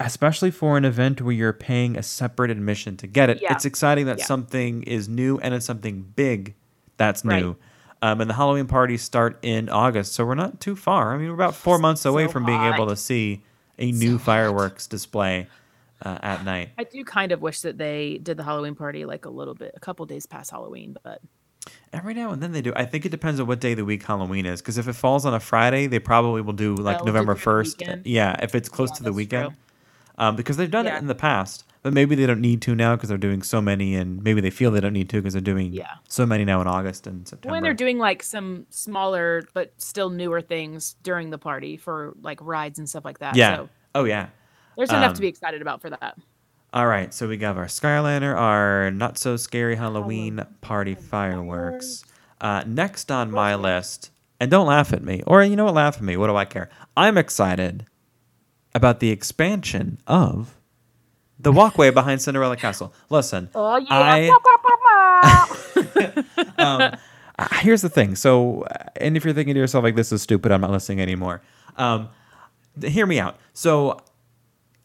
especially for an event where you're paying a separate admission to get it, Yeah. it's exciting that Yeah. something is new and it's something big that's Right. new. Um, and the Halloween parties start in August, so we're not too far. I mean, we're about four months away So from being able to see a new fireworks display uh, at night. I do kind of wish that they did the Halloween party like a little bit, a couple days past Halloween, but Every now and then they do. I think it depends on what day of the week Halloween is. Because if it falls on a Friday, they probably will do like They'll November first. Yeah, if it's close Yeah, to the weekend. true. Um, because they've done Yeah. it in the past, but maybe they don't need to now because they're doing so many, and maybe they feel they don't need to because they're doing Yeah. so many now in August and September. when they're doing like some smaller but still newer things during the party for like rides and stuff like that. yeah. So oh yeah. there's enough Um, to be excited about for that. All right, so we got our Skyliner, our not so scary Halloween party fireworks. Uh, next on my list, and don't laugh at me, or you know what, laugh at me. What do I care? I'm excited about the expansion of the walkway behind Cinderella Castle. Listen, Oh I um, uh, here's the thing. So, uh, and if you're thinking to yourself like this is stupid, I'm not listening anymore. Um, hear me out. So,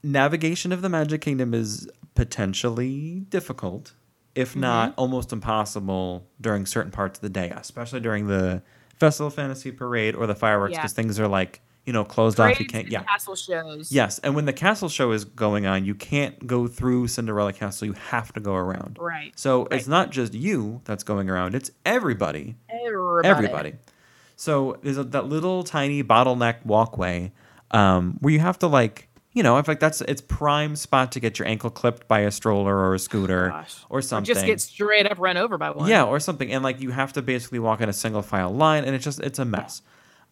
navigation of the Magic Kingdom is potentially difficult, if not almost impossible during certain parts of the day, especially during the Festival of Fantasy Parade or the fireworks, Yeah. because things are like you know closed off. You can't. Yeah. castle shows. Yes, and when the castle show is going on, you can't go through Cinderella Castle. You have to go around. Right. So it's not just you that's going around; it's everybody. Everybody. Everybody. So there's a, that little tiny bottleneck walkway um, where you have to like, you know, I feel like that's it's prime spot to get your ankle clipped by a stroller or a scooter Gosh. or something. Or just get straight up run over by one. Yeah, or something, and like you have to basically walk in a single file line, and it's just it's a mess.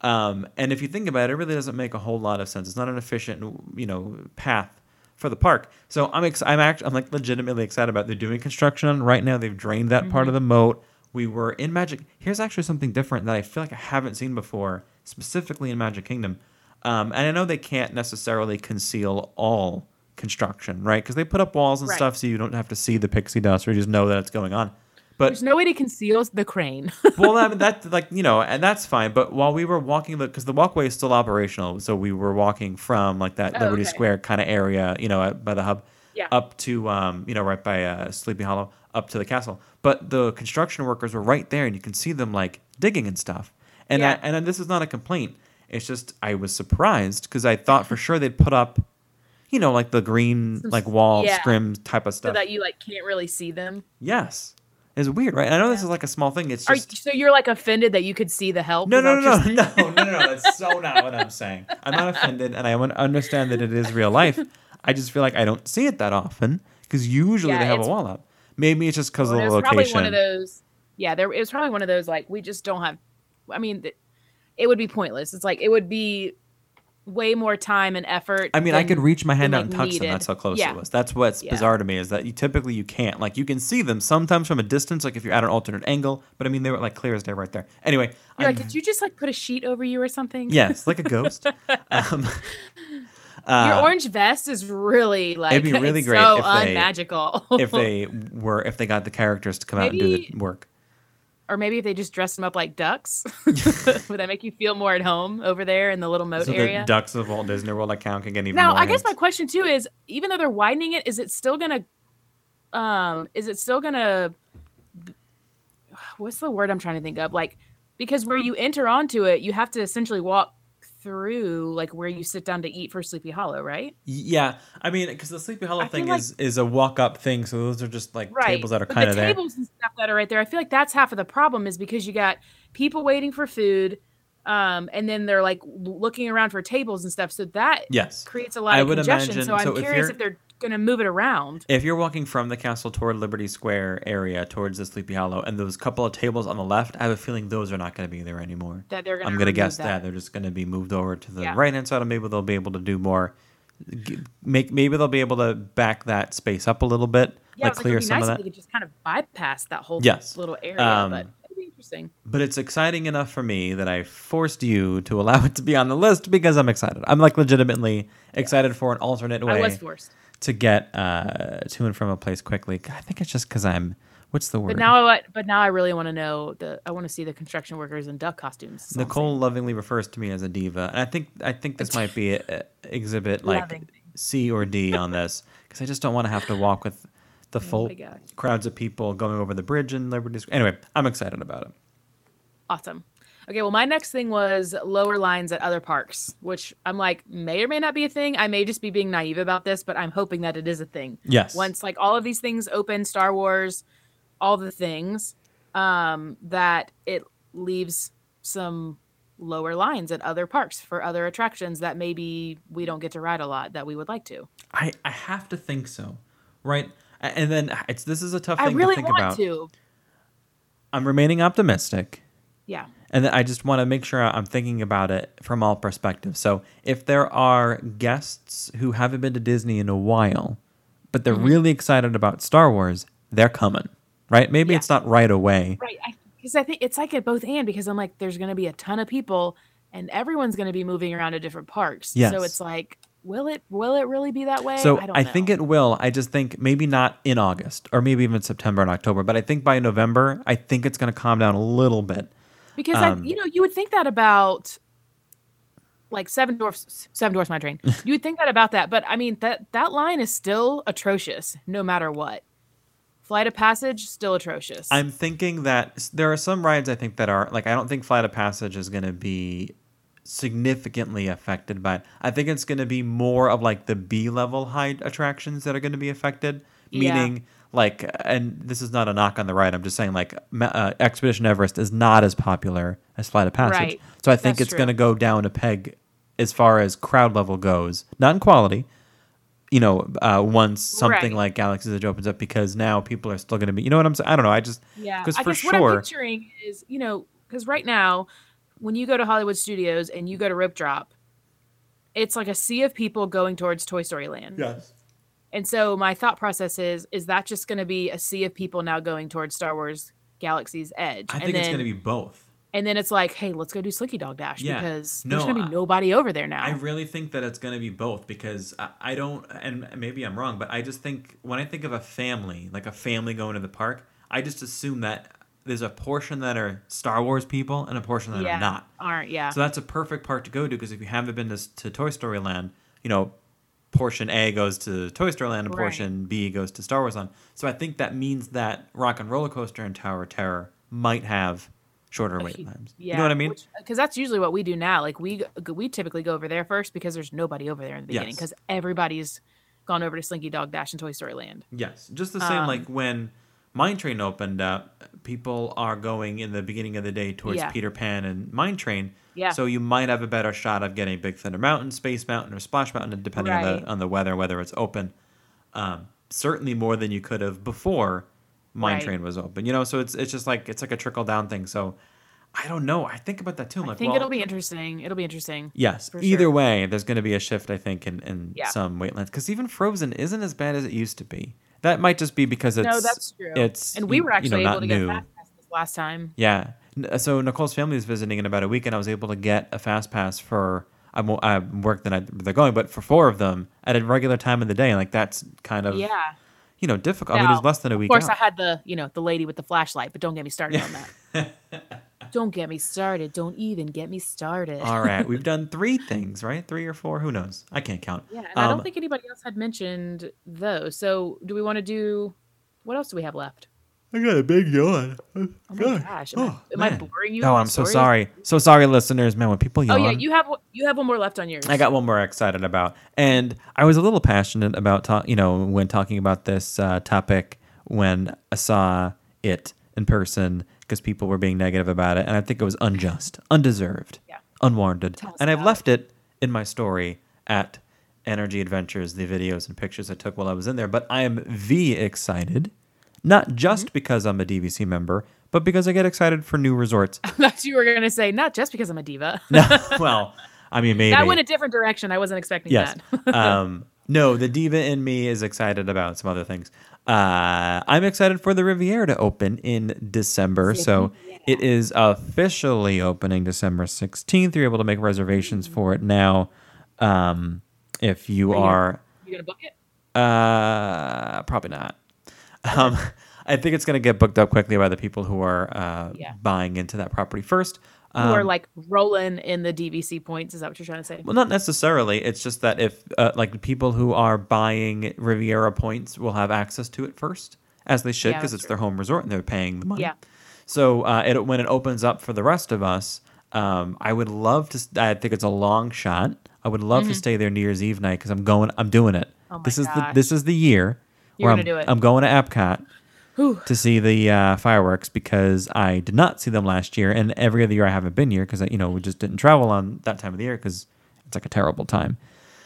Um, and if you think about it, it really doesn't make a whole lot of sense. It's not an efficient, you know, path for the park. So I'm ex- I'm actually I'm like legitimately excited about. They're doing construction right now. They've drained that part of the moat. We were in Magic. Here's actually something different that I feel like I haven't seen before, specifically in Magic Kingdom. Um, and I know they can't necessarily conceal all construction, right? Because they put up walls and Right. stuff so you don't have to see the pixie dust or you just know that it's going on. But There's no way to conceal the crane. well, that, that like you know, and that's fine. But while we were walking, because the walkway is still operational, so we were walking from like that Oh, Liberty okay. Square kind of area, you know, by the hub, Yeah. up to um, you know, right by uh, Sleepy Hollow, up to the castle. But the construction workers were right there, and you can see them like digging and stuff. And Yeah. I, and this is not a complaint. It's just I was surprised because I thought for sure they'd put up, you know, like the green like wall yeah. scrim type of so stuff. that you like can't really see them. yes, it's weird, right? I know this is like a small thing. It's Are just so you're like offended that you could see the help? no, no, no, no, no, no, no, no. That's so not what I'm saying. I'm not offended, and I understand that it is real life. I just feel like I don't see it that often because usually Yeah, they have a wall up. Maybe it's just because Well, of the was probably one of those. Yeah, there it was probably one of those like we just don't have. I mean, it would be pointless. It's like it would be way more time and effort. I mean, I could reach my hand than, out and touch them. That's how close Yeah. it was. That's what's Yeah. bizarre to me is that you typically you can't. Like you can see them sometimes from a distance, like if you're at an alternate angle. But I mean, they were like clear as day right there. Anyway, like, did you just like put a sheet over you or something? yes, like a ghost. um, Your uh, orange vest is really like It'd be really great so if they- unmagical. if they were if they got the characters to come out and do the work. Or maybe if they just dressed them up like ducks, would that make you feel more at home over there in the little moat So area? the ducks of Walt Disney World account can get even now, I guess my question too is, even though they're widening it, is it still gonna, um, is it still gonna, what's the word I'm trying to think of? Like, because where you enter onto it, you have to essentially walk through like where you sit down to eat for Sleepy Hollow, right? Yeah, I mean, because the Sleepy Hollow I thing like- is is a walk up thing, so those are just like Right. tables that are kind of the there. tables and stuff that are right there. I feel like that's half of the problem is because you got people waiting for food, um, and then they're like looking around for tables and stuff. So that Yes, creates a lot I of would congestion. imagine- so I'm so curious you're- if they're going to move it around. if you're walking from the castle toward Liberty Square area towards the Sleepy Hollow, and those couple of tables on the left, I have a feeling those are not going to be there anymore. That they're gonna I'm going to guess that. they're just going to be moved over to the Yeah. right hand side, and maybe they'll be able to do more. Make maybe they'll be able to back that space up a little bit, Yeah, like clear it'd some nice of if that. they could just kind of bypass that whole Yes. little area. Um, but interesting. but it's exciting enough for me that I forced you to allow it to be on the list because I'm excited. I'm like legitimately excited for an alternate way I was forced, to get uh, to and from a place quickly. I think it's just because I'm. What's the word? but now, I, but now I really want to know the. I want to see the construction workers in duck costumes. is Nicole lovingly refers to me as a diva, and I think I think this might be a, a exhibit like Lovingly. C or D on this because I just don't want to have to walk with the full Oh crowds of people going over the bridge in Liberty. Square. Anyway, I'm excited about it. Awesome. Okay, well, my next thing was lower lines at other parks, which I'm like may or may not be a thing. I may just be being naive about this, but I'm hoping that it is a thing. Yes. Once like all of these things open, Star Wars, all the things, um, that it leaves some lower lines at other parks for other attractions that maybe we don't get to ride a lot that we would like to. I, I have to think so, right? And then it's this is a tough I thing really to think want about. to. I'm remaining optimistic. Yeah. And then I just want to make sure I'm thinking about it from all perspectives. So if there are guests who haven't been to Disney in a while, but Mm-hmm. they're really excited about Star Wars, they're coming, right? Maybe Yeah. it's not right away. Right. Because I, think it's like at both and because I'm like, there's going to be a ton of people and everyone's going to be moving around to different parks. Yes. So it's like, will it will it really be that way? So I, don't I, think it will. I just think maybe not in August or maybe even September and October, but I think by November, I think it's going to calm down a little bit. Because um, I, you know you would think that about like Seven Dwarfs, Seven Dwarfs Mine Train. you would think that about that, but I mean that that line is still atrocious no matter what. Flight of Passage still atrocious. I'm thinking that there are some rides I think that are like I don't think Flight of Passage is going to be significantly affected by it. I think it's going to be more of like the B level height attractions that are going to be affected, Yeah. Meaning like and this is not a knock on the ride. I'm just saying like uh, Expedition Everest is not as popular as Flight of Passage. Right. So I think That's it's going to go down a peg as far as crowd level goes, not in quality. You know, uh, once something Right. like Galaxy's Edge opens up, because now people are still going to be. You know what I'm saying? I don't know. I just Yeah, because for guess what I'm sure, picturing is, you know, because right now, when you go to Hollywood Studios and you go to Rope Drop, it's like a sea of people going towards Toy Story Land. yes, And so my thought process is, is that just going to be a sea of people now going towards Star Wars Galaxy's Edge? I and think then, it's going to be both. And then it's like, hey, let's go do Slinky Dog Dash Yeah. because No, there's going to be nobody over there now. I really think that it's going to be both because I, I don't, and maybe I'm wrong, but I just think when I think of a family, like a family going to the park, I just assume that there's a portion that are Star Wars people and a portion that yeah, are not. Aren't yeah. So that's a perfect park to go to because if you haven't been to, to Toy Story Land, you know, portion A goes to Toy Story Land and Right. portion B goes to Star Wars Land. So I think that means that Rock and Roller Coaster and Tower of Terror might have shorter wait times. yeah, you know what I mean? Because that's usually what we do now. Like we we typically go over there first because there's nobody over there in the beginning Yes. because everybody's gone over to Slinky Dog Dash and Toy Story Land. Yes, just the same Um, like when Mine Train opened up, people are going in the beginning of the day towards Yeah. Peter Pan and Mine Train. Yeah. So you might have a better shot of getting Big Thunder Mountain, Space Mountain, or Splash Mountain, depending on the on the weather, whether it's open. Um, certainly more than you could have before Mine Right. Train was open. You know, so it's it's just like it's like a trickle down thing. So I don't know. I think about that too. I'm I like, think well, it'll be interesting. It'll be interesting. Yes. Either sure. way, there's going to be a shift, I think, in, in Yeah. some weight lengths. Because even Frozen isn't as bad as it used to be. That might just be because it's no, that's true. It's and we you- were you actually know, able to get new. fast pass this last time. Yeah. So Nicole's family is visiting in about a week, and I was able to get a fast pass for I won't I work the night they're going, but for four of them at a regular time of the day. And like that's kind of Yeah. you know difficult. I mean, it's Now, less than a week. Of course, out. I had the you know the lady with the flashlight, but don't get me started on that. don't get me started. Don't even get me started. All right, we've done three things, right? Three or four? Who knows? I can't count. Yeah, and I Um, don't think anybody else had mentioned those. So, do we want to do? What else do we have left? I got a big yawn. Oh my gosh, am, I, am I boring you? Oh, I'm so sorry. So sorry, listeners. Man, when people yawn. Oh yeah, you have one- you have one more left on yours. I got one more excited about, and I was a little passionate about, ta- you know, when talking about this uh, topic when I saw it in person because people were being negative about it, and I think it was unjust, undeserved, Yeah. unwarranted, and I've left it in my story at Energy Adventures, the videos and pictures I took while I was in there. But I am v excited, not just Mm-hmm. because I'm a DVC member, but because I get excited for new resorts. I thought you were gonna say not just because I'm a diva. no, well, I mean maybe that went a different direction. I wasn't expecting Yes. that. um, no, the diva in me is excited about some other things. Uh, I'm excited for the Riviera to open in December. So it is officially opening December 16th. You're able to make reservations for it now. Um, if you Are you- you gonna book it? uh, probably not. Um, I think it's going to get booked up quickly by the people who are uh, Yeah. buying into that property first. Who are Um, like rolling in the DVC points? Is that what you're trying to say? Well, not necessarily. It's just that if uh, like people who are buying Riviera points will have access to it first, as they should, because that's it's their home resort and they're paying the money. Yeah. So uh, it, when it opens up for the rest of us, um, I would love to. I think it's a long shot. I would love to stay there New Year's Eve night because I'm going. I'm doing it. Mm-hmm. Oh my this is the this is the year You're where gonna I'm, do it. I'm going to Epcot. Whew. to see the uh, fireworks because I did not see them last year, and every other year I haven't been here because you know we just didn't travel on that time of the year because it's like a terrible time.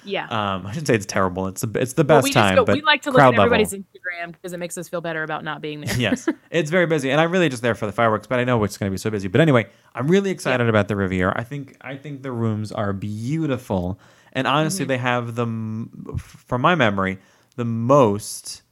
Yeah. Um, I shouldn't say it's terrible. It's the it's the Well, best we time, go, but we like to look at everybody's level. Instagram because it makes us feel better about not being there. yes, it's very busy, and I'm really just there for the fireworks. But I know it's going to be so busy. But anyway, I'm really excited about the Riviera. I think I think the rooms are beautiful, and Mm-hmm. honestly, they have the, from my memory, the most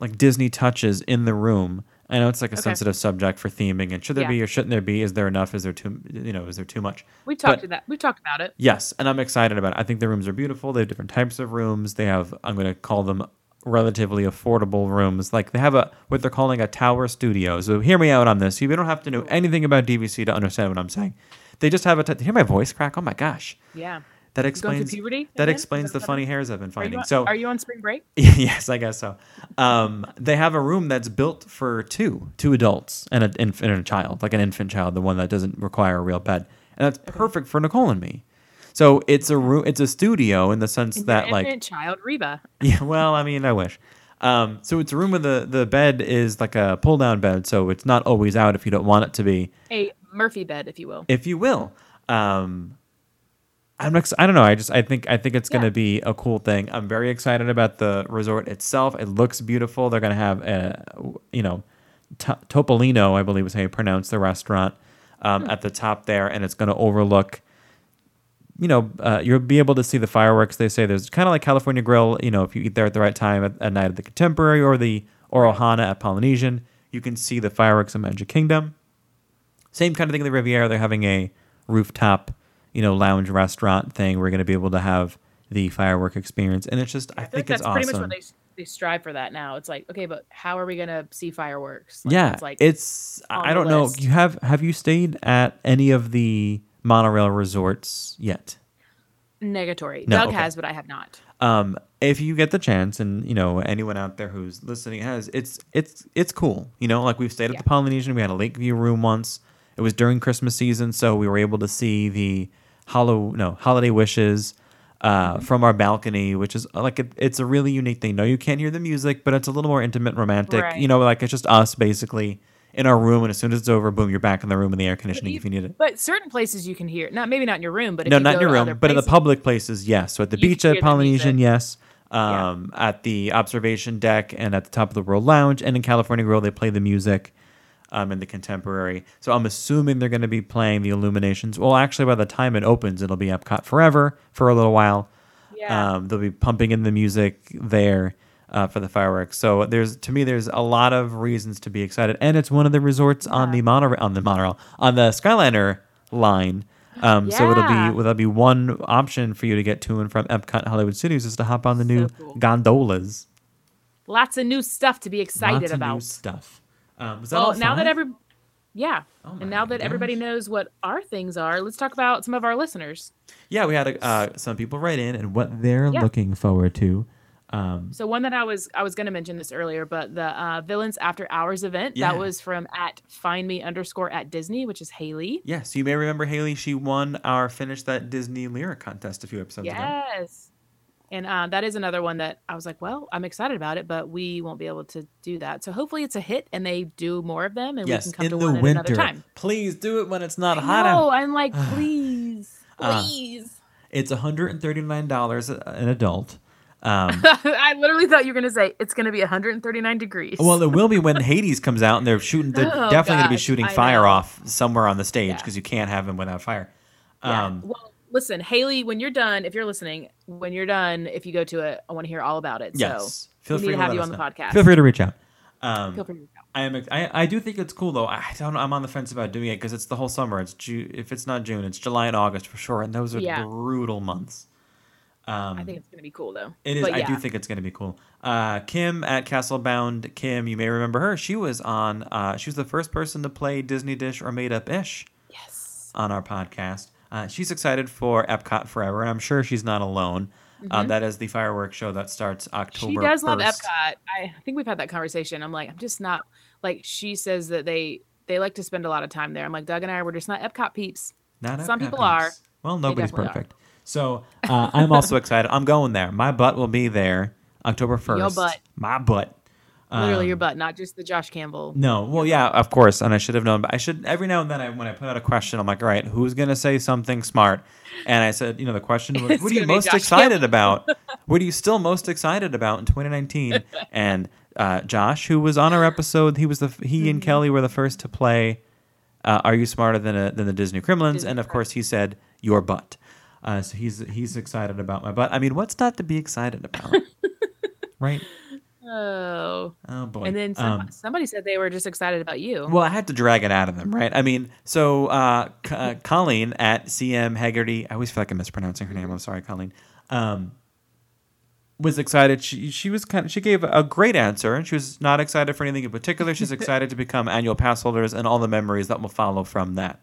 like Disney touches in the room. I know it's like a Okay. sensitive subject for theming, and should there Yeah. be or shouldn't there be? Is there enough? Is there too? You know, is there too much? We've talked that. We've talked about it. Yes, and I'm excited about it. I think the rooms are beautiful. They have different types of rooms. They have I'm going to call them relatively affordable rooms. Like they have a what they're calling a tower studio. So hear me out on this. You don't have to know anything about DVC to understand what I'm saying. They just have a t- hear my voice crack. Oh my gosh. Yeah. That explains puberty that again? explains Is the funny hairs I've been finding. you, on, so are you on spring break? yes, I guess so. Um, they have a room that's built for two, two adults and an infant and a child, like an infant child, the one that doesn't require a real bed, and that's perfect for Nicole and me. So it's a room, it's a studio in the sense that like, infant child Reba. yeah, well, I mean, I wish. Um, so it's a room where the the bed is like a pull down bed, so it's not always out if you don't want it to be, A Murphy bed, if you will. if you will. Um, I'm ex- I don't know. I just I think I think it's going to be a cool thing. I'm very excited about the resort itself. It looks beautiful. They're going to have a you know T- Topolino, I believe is how you pronounce the restaurant um, Hmm. at the top there, and it's going to overlook. You know, uh, you'll be able to see the fireworks. They say there's kind of like California Grill. You know, if you eat there at the right time at, at night at the Contemporary or the or Ohana at Polynesian, you can see the fireworks in Magic Kingdom. Same kind of thing in the Riviera. They're having a rooftop, you know, lounge restaurant thing. We're going to be able to have the firework experience, and it's just I, I think like it's that's pretty awesome. much what they they strive for that now. It's like, okay, but how are we gonna see fireworks? Like, yeah, it's like it's I don't know. You have have you stayed at any of the monorail resorts yet? negatory. No, Doug okay. has, but I have not. Um, if you get the chance, and you know anyone out there who's listening has, it's it's it's cool. You know, like we've stayed at Yeah. the Polynesian. We had a Lakeview room once. It was during Christmas season, so we were able to see the hollow no holiday wishes uh, Mm-hmm. from our balcony, which is like it, it's a really unique thing. No, you can't hear the music, but it's a little more intimate, romantic. Right. You know, like it's just us basically in our room, and as soon as it's over, boom, you're back in the room in the air conditioning if you need it. But certain places you can hear. Not maybe not in your room, but if No, you not in your room, other but in the public places, yes. So at the beach at Polynesian, yes. Um, At the observation deck and at the top of the World Lounge and in California Grill, they play the music um, in the contemporary. So I'm assuming they're going to be playing the Illuminations. Well, actually, by the time it opens, it'll be Epcot forever for a little while. Yeah. Um, they'll be pumping in the music there uh, for the fireworks. So there's to me there's a lot of reasons to be excited, and it's one of the resorts on the monorail on the monorail on the Skyliner line. Um, So it'll Yeah. be that'll be one option for you to get to and from Epcot Hollywood Studios is to hop on the new cool. gondolas. Lots of new stuff to be excited Lots about. of new stuff. Um, well, now that every yeah, Oh and now that everybody knows what our things are, let's talk about some of our listeners. yeah, we had uh, some people write in and what they're Yeah. looking forward to. Um, So one that I was I was going to mention this earlier, but the uh, villains after hours event Yeah. that was from at find me underscore at Disney, which is Haley. yes, you may remember Haley. She won our finish that Disney lyric contest a few episodes ago. Yes. And uh, that is another one that I was like, well, I'm excited about it, but we won't be able to do that. So hopefully it's a hit and they do more of them and Yes, we can come in to the one winter. another time. Please do it when it's not hot out. No, I'm like, please, Uh, please. It's $139 an adult. Um, I literally thought you were going to say it's going to be 139 degrees. well, it will be when Hades comes out, and they're shooting. They're Oh, definitely going to be shooting I fire know. off somewhere on the stage Yeah. because you can't have him without fire. Yeah. Um, well, listen, Haley, when you're done, if you're listening, when you're done, if you go to it, I want to hear all about it. yes, So we need to have you on the know. podcast. Feel free to reach out. Um, feel free to reach out. I am. I, I do think it's cool though. I don't. I'm on the fence about doing it because it's the whole summer. It's June. If it's not June, it's July and August for sure, and those are Yeah. brutal months. Um, I think it's going to be cool though. It is. But I do think it's going to be cool. Uh, Kim at Castlebound. Kim, you may remember her. She was on. Uh, she was the first person to play Disney Dish or Made Up Ish Yes. on our podcast. Uh, she's excited for Epcot Forever, and I'm sure she's not alone. Uh, that is the fireworks show that starts October. Mm-hmm. She does love Epcot. I think we've had that conversation. I'm like, I'm just not like she says that they they like to spend a lot of time there. I'm like, Doug and I, we're just not Epcot peeps. Not Some Epcot people are. Well, nobody's definitely are. perfect. So uh, I'm also excited. I'm going there. My butt will be there October 1st. Your butt. My butt. Literally your Um, butt, not just the Josh Campbell. No, well, yeah, of course, and I should have known. But I should every now and then, I, when I put out a question, I'm like, all right, who's gonna say something smart? And I said, you know, the question was, what are you most Josh excited about? What are you still most excited about in 2019? and uh, Josh, who was on our episode, he was the he Mm-hmm. and Kelly were the first to play. Uh, are you smarter than a, than the Disney Kremlins? Disney and of course, he said your butt. Uh, so he's he's excited about my butt. I mean, what's not to be excited about, right? Oh. Oh boy. And then some, Um, somebody said they were just excited about you. Well, I had to drag it out of them, right? I mean, so uh, C- uh, Colleen at CM Haggerty, I always feel like I'm mispronouncing her name. I'm sorry, Colleen. Um, was excited. She she was kind of she gave a great answer, and she was not excited for anything in particular. She's excited to become annual pass holders and all the memories that will follow from that.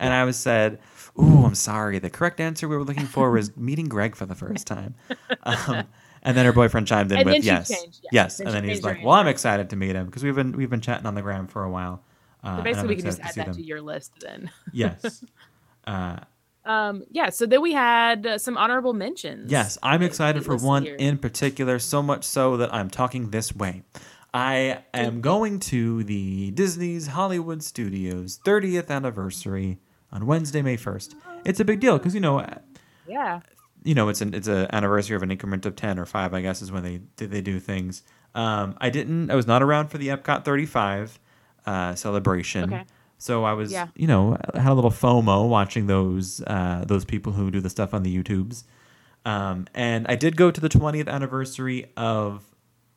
And I was said, "Ooh, I'm sorry. The correct answer we were looking for was meeting Greg for the first time." Um, and then her boyfriend chimed in And with yes, changed, yeah. yes, Then and then he's like, "Well, I'm excited to meet him because we've been we've been chatting on the gram for a while." Uh, so basically, we can just add that to your list then. Yes. Uh, Um, yeah. So then we had uh, some honorable mentions. yes, I'm excited for one here. in particular, so much so that I'm talking this way. I am going to the Disney's Hollywood Studios 30th anniversary on Wednesday, May 1st. It's a big deal because you know, Yeah. You know, it's an it's an anniversary of an increment of 10 or 5, I guess, is when they they do things. Um, I didn't. I was not around for the Epcot 35 uh, celebration. Okay. So I was, Yeah. you know, I had a little FOMO watching those uh, those people who do the stuff on the YouTubes. Um, and I did go to the 20th anniversary of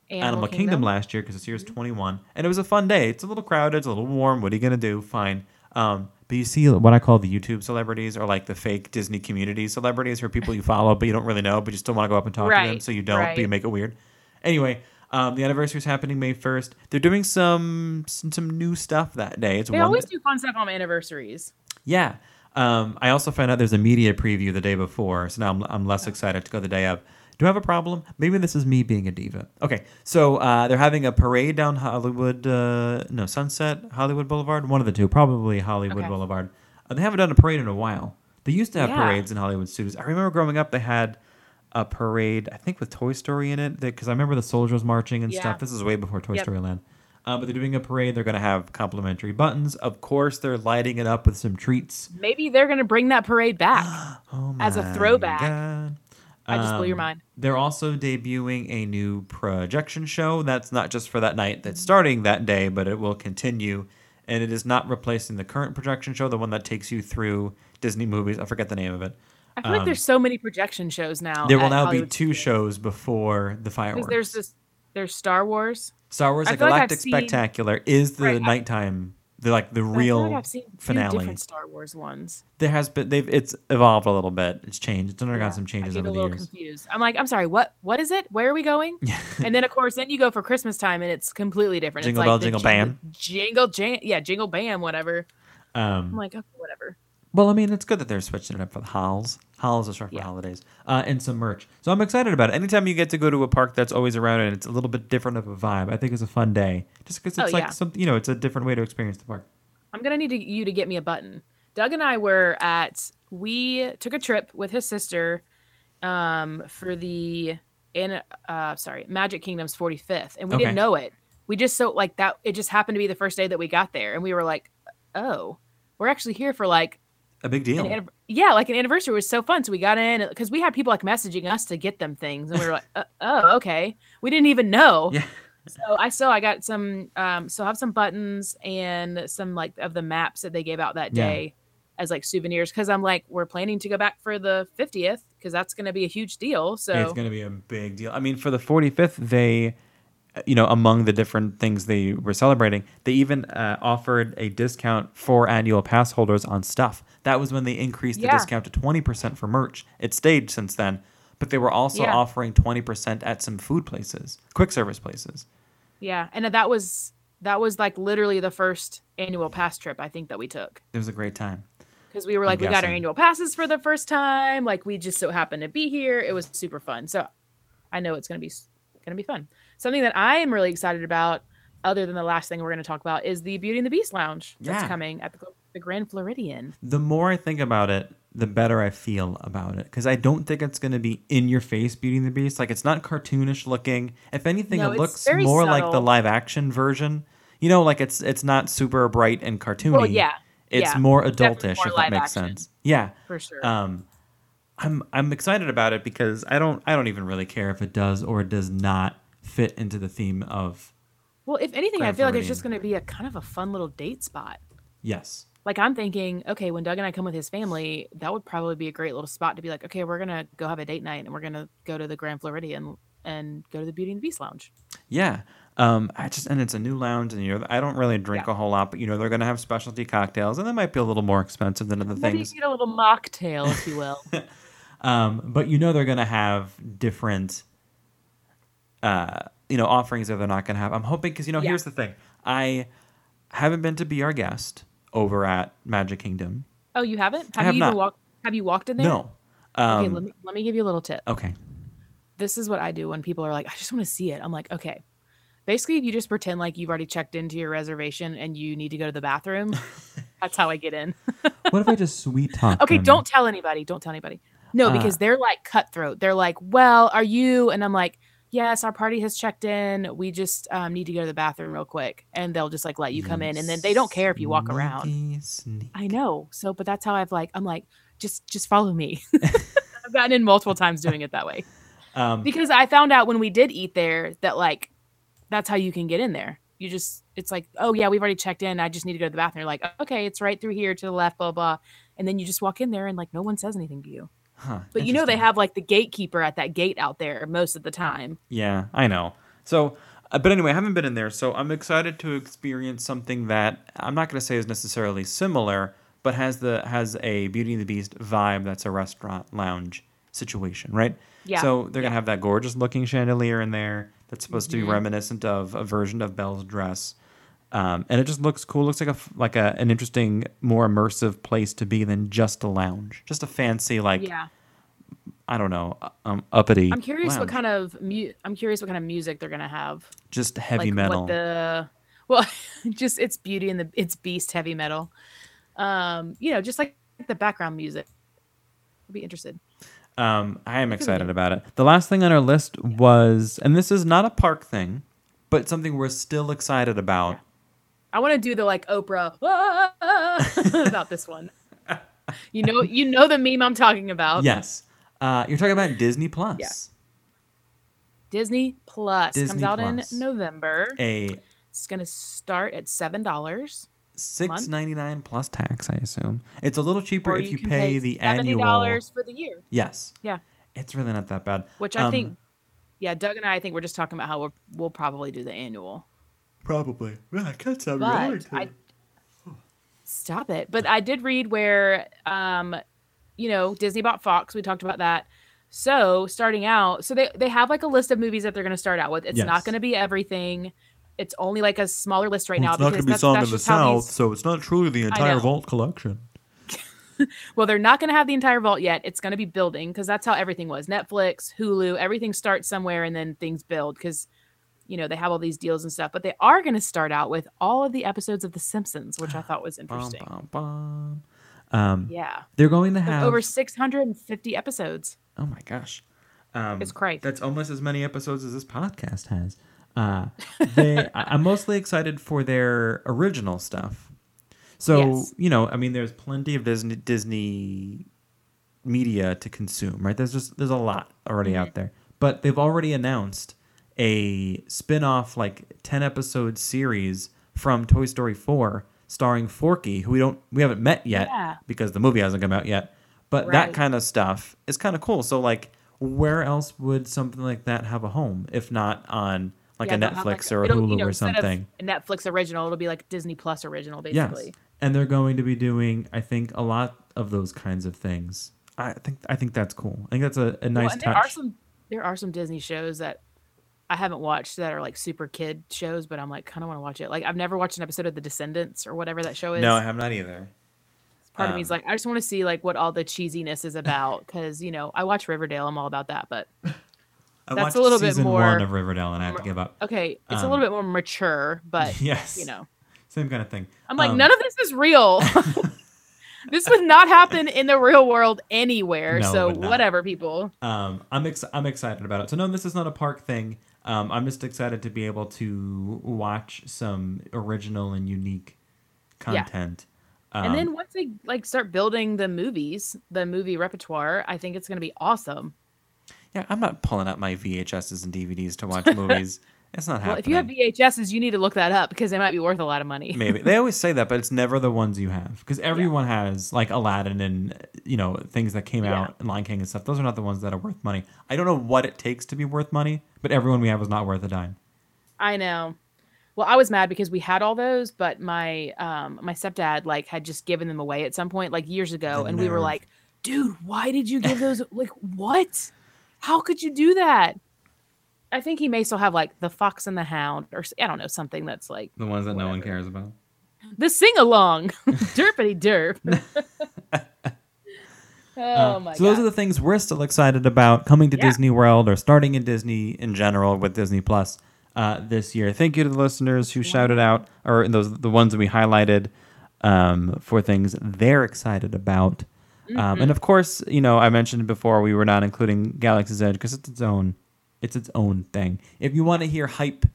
Animal, Kingdom. last year because this year's 21, and it was a fun day. It's a little crowded, it's a little warm. What are you gonna do? Fine. Um, but you see what I call the YouTube celebrities, or like the fake Disney community celebrities, are people you follow but you don't really know, but you still want to go up and talk to them, so you don't, but you make it weird. Anyway, um, the anniversary is happening May 1st. They're doing some some, some new stuff that day. It's They always that- do fun stuff on anniversaries. yeah. Um, I also found out there's a media preview the day before, so now I'm, I'm less excited to go the day of. Do I have a problem? Maybe this is me being a diva. Okay, so uh, they're having a parade down Hollywood, uh, no, Sunset Hollywood Boulevard, one of the two, probably Hollywood Okay. Boulevard. Uh, they haven't done a parade in a while. They used to have Yeah. parades in Hollywood studios. I remember growing up, they had a parade, I think with Toy Story in it, because I remember the soldiers marching and Yeah. stuff. This is way before Toy Yep. Story Land. Uh, but they're doing a parade. They're going to have complimentary buttons. Of course, they're lighting it up with some treats. Maybe they're gonna bring that parade back. Oh As a throwback. God. I just blew your Um, mind. They're also debuting a new projection show. That's not just for that night that's starting that day, but it will continue. And it is not replacing the current projection show, the one that takes you through Disney movies. I forget the name of it. I feel like um, there's so many projection shows now. There will now Hollywood be two Studios. shows before the fireworks. There's this. There's Star Wars. Star Wars: The feel like Galactic seen- Spectacular is the Right, nighttime, the like the but I real like I've seen finale. different Star Wars ones. There has been they've it's evolved a little bit. It's changed. It's undergone Yeah, some changes I get over a the little years. confused. I'm like, I'm sorry, what? What is it? Where are we going? and then of course, then you go for Christmas time, and it's completely different. Jingle it's bell, like jingle jingle, bam. jingle jam, yeah, jingle bam, whatever. I'm Um, like, okay, whatever. Well, I mean, it's good that they're switching it up for the halls. Halls is short for Yeah. holidays, uh, and some merch. So I'm excited about it. Anytime you get to go to a park that's always around and it's a little bit different of a vibe, I think it's a fun day. Just because it's Oh, like yeah. something, you know, it's a different way to experience the park. I'm gonna need you to get me a button. Doug and I were at. We took a trip with his sister, um, for the in uh sorry Magic Kingdom's 45th, and we Okay. didn't know it. We just so like that. It just happened to be the first day that we got there, and we were like, oh, we're actually here for like A big deal. an yeah, like an anniversary was so fun. So we got in because we had people like messaging us to get them things, and we were like, uh, oh, okay. We didn't even know. Yeah. So I still I got some um so I have some buttons and some like of the maps that they gave out that Yeah. day as like souvenirs because I'm like we're planning to go back for the 50th because that's going to be a huge deal. So It's going to be a big deal. I mean, for the 45th, they, you know, among the different things they were celebrating, they even uh, offered a discount for annual pass holders on stuff. That was when they increased the Yeah. discount to 20% for merch. It stayed since then, but they were also Yeah. offering 20% at some food places, quick service places. yeah, and that was that was like literally the first annual pass trip I think that we took. It was a great time. because we were I'm like, we got our annual passes for the first time. Like we just so happened to be here. It was super fun. So I know it's gonna be gonna be fun. Something that I am really excited about, other than the last thing we're gonna talk about, is the Beauty and the Beast Lounge that's Yeah. coming at the, the Grand Floridian. The more I think about it, the better I feel about it because I don't think it's going to be in your face Beauty and the Beast. Like it's not cartoonish looking. If anything, No, it looks more like the live action version. You know, like it's it's not super bright and cartoony. Well, yeah, it's yeah, more adultish more if that makes action. sense. Yeah, for sure. um, I'm I'm excited about it because I don't I don't even really care if it does or does not fit into the theme of well, if anything, I Grand feel like it's just going to be a kind of a fun little date spot. yes. Like I'm thinking, okay, when Doug and I come with his family, that would probably be a great little spot to be like, okay, we're gonna go have a date night and we're gonna go to the Grand Floridian and go to the Beauty and the Beast lounge. Yeah. Um, I just and it's a new lounge, and you know I don't really drink Yeah. a whole lot, but you know they're gonna have specialty cocktails, and they might be a little more expensive than other Maybe things. get a little mocktail, if you will. Um, but you know they're gonna have different, uh, you know, offerings that they're not gonna have. I'm hoping because you know Yeah. here's the thing, I haven't been to be our guest over at Magic Kingdom. oh, you haven't? Have, have you even not. walked? Have you walked in there? No. Um, okay, let me let me give you a little tip. okay. This is what I do when people are like, I just want to see it. I'm like, okay. Basically, if you just pretend like you've already checked into your reservation and you need to go to the bathroom, that's how I get in. What if I just sweet talk? Okay, them? don't tell anybody. Don't tell anybody. No, Uh, because they're like cutthroat. They're like, well, are you? And I'm like, yes, our party has checked in. We just um, need to go to the bathroom real quick. And they'll just like let you come in. And then they don't care if you walk around. Sneaky. I know. So, but that's how I've like, I'm like, just, just follow me. I've gotten in multiple times doing it that way Um, because I found out when we did eat there that like, that's how you can get in there. You just, it's like, oh yeah, we've already checked in. I just need to go to the bathroom. You're like, okay, it's right through here to the left, blah, blah. And then you just walk in there and like, no one says anything to you. Huh, But you know they have like the gatekeeper at that gate out there most of the time. Yeah, I know. So, uh, but anyway, I haven't been in there, so I'm excited to experience something that I'm not going to say is necessarily similar, but has the has a Beauty and the Beast vibe. That's a restaurant lounge situation, right? Yeah, So they're yeah. gonna have that gorgeous looking chandelier in there that's supposed to be Mhm. reminiscent of a version of Belle's dress. Um, and it just looks cool. Looks like a like a, an interesting, more immersive place to be than just a lounge, just a fancy like yeah, I don't know, um, uppity. I'm curious what lounge. kind of mu- I'm curious what kind of music they're gonna have. just heavy like metal. What the well, just it's beauty and the it's beast heavy metal. Um, you know, just like the background music. I'd be interested. Um, I am excited about it. The last thing on our list was, and this is not a park thing, but something we're still excited about. I want to do the like Oprah about this one. You know, you know the meme I'm talking about. Yes, uh, you're talking about Disney Plus, Yeah. Disney Plus comes out Plus. in November. a It's gonna start at seven dollars. six ninety nine plus tax. I assume it's a little cheaper Or if you can pay the seventy annual. dollars for the year. Yes, Yeah, it's really not that bad. which I Um, think, yeah, Doug and I, I think we're just talking about how we'll, we'll probably do the annual. Probably. Yeah, that sounds But I stop it. But I did read where, um, you know, Disney bought Fox. We talked about that. So starting out, so they they have like a list of movies that they're going to start out with. It's Yes. not going to be everything. It's only like a smaller list right Well, now it's not going to be that's, Song of the South, so it's not truly the entire vault collection. Well, they're not going to have the entire vault yet. It's going to be building because that's how everything was. Netflix, Hulu, everything starts somewhere and then things build because, you know, they have all these deals and stuff. But they are going to start out with all of the episodes of The Simpsons, which I thought was interesting. bum, bum. Um, Yeah. they're going to have over 650 episodes. Oh my gosh. Um, It's crazy. That's almost as many episodes as this podcast has. Uh, they, I'm mostly excited for their original stuff. So Yes. you know, I mean, there's plenty of Disney Disney media to consume, right? There's just there's a lot already Mm-hmm. out there, but they've already announced a spin-off like 10 episode series from Toy Story 4 starring Forky, who we don't we haven't met yet Yeah. because the movie hasn't come out yet. But that kind of stuff is kind of cool. So like where else would something like that have a home if not on like Yeah, a Netflix like, or a Hulu you know, or something? A Netflix original, it'll be like Disney Plus original, Yes. basically. And they're going to be doing I think a lot of those kinds of things. I think I think that's cool. I think that's a, a nice well, and touch. there are some there are some Disney shows that I haven't watched that are like super kid shows, but I'm like kind of want to watch it. Like I've never watched an episode of The Descendants or whatever that show is. no, I have not either. Part of me is um, like I just want to see like what all the cheesiness is about because you know I watch Riverdale, I'm all about that. But I That's a little bit more- one of Riverdale and I have to give up. okay, it's a Um, little bit more mature. But yes. you know, Same kind of thing. I'm like Um, none of this is real. this would not happen in the real world anywhere. No, so whatever, people. Um, I'm ex- I'm excited about it. So no, this is not a park thing. Um, I'm just excited to be able to watch some original and unique Yeah. content. Um, and then once they like start building the movies, the movie repertoire, I think it's going to be awesome. yeah, I'm not pulling out my VHSs and DVDs to watch movies. It's not Well, happening. Well, if you have VHSs, you need to look that up because they might be worth a lot of money. Maybe they always say that, but it's never the ones you have because everyone has like Aladdin and you know things that came Yeah. out and Lion King and stuff. Those are not the ones that are worth money. I don't know what it takes to be worth money, but everyone we have is not worth a dime. I know. Well, I was mad because we had all those, but my um my stepdad like had just given them away at some point like years ago, The and we were like, "Dude, why did you give those? like, what? How could you do that?" I think he may still have like the Fox and the Hound, or I don't know something that's like The ones that no one cares about. the sing along, derpity derp. oh Uh, my so god! those are the things we're still excited about coming to Yeah. Disney World or starting in Disney in general with Disney Plus uh, this year. Thank you to the listeners who shouted out, or those the ones that we highlighted um, for things they're excited about. Um, Mm-hmm. and of course, you know, I mentioned before we were not including Galaxy's Edge because it's its own, it's its own thing. If you want to hear hype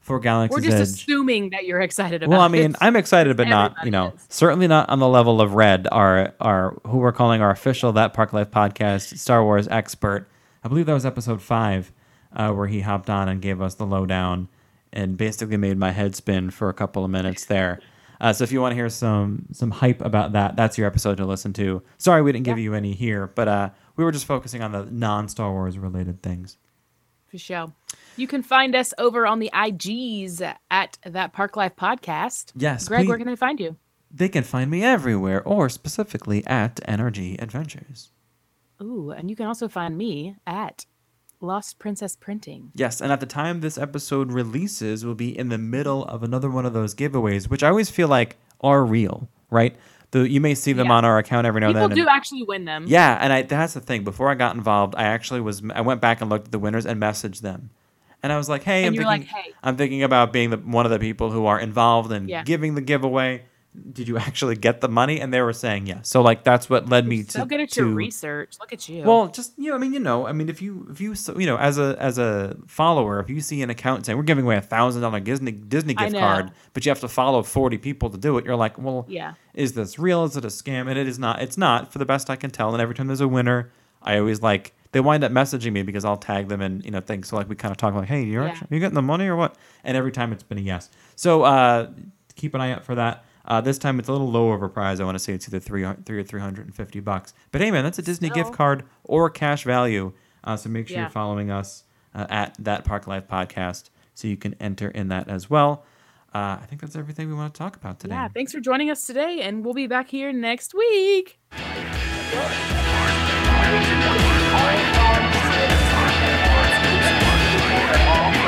for Galaxy. We're just Edge, assuming that you're excited about. well, I mean, it. I'm excited, but not, you know, is. certainly not on the level of Red, our our who we're calling our official That Park Life podcast Star Wars expert. I believe that was episode five, uh, where he hopped on and gave us the lowdown and basically made my head spin for a couple of minutes there. Uh, so if you want to hear some some hype about that, that's your episode to listen to. Sorry we didn't give you any here, but uh, we were just focusing on the non Star Wars related things. For sure. You can find us over on the IGs at that Park Life podcast. Yes, Greg, where can I find you? They can find me everywhere, or specifically at NRG Adventures. Ooh, and you can also find me at Lost Princess Printing. Yes, and at the time this episode releases, we'll be in the middle of another one of those giveaways, which I always feel like are real, right? The, you may see them Yeah. on our account every now People and then. People do and- actually win them. yeah, and I, that's the thing. Before I got involved, I actually was. I went back and looked at the winners and messaged them, and I was like, "Hey, And I'm thinking, like, "Hey." I'm thinking about being the, one of the people who are involved in Yeah. giving the giveaway. Did you actually get the money?" And they were saying yes. So like that's what led me to So good at to your research. Look at you. well, just you know, I mean, you know, I mean, if you if you so- you know, as a as a follower, if you see an account saying we're giving away a thousand dollar Disney Disney gift card, but you have to follow forty people to do it, you're like, well, Yeah. is this real? Is it a scam? And it is not. It's not, for the best I can tell. And every time there's a winner, I always like they wind up messaging me because I'll tag them and you know things. So like we kind of talk like, hey, you're Yeah. actually you getting the money or what? And every time it's been a yes. So uh, keep an eye out for that. Uh, this time it's a little lower of a prize. I want to say it's either three, three or three hundred and fifty bucks. But hey, man, that's a Disney gift card or cash value. Uh, so make sure Yeah. you're following us uh, at that Park Life podcast so you can enter in that as well. Uh, I think that's everything we want to talk about today. Yeah. Thanks for joining us today, and we'll be back here next week. Thank you.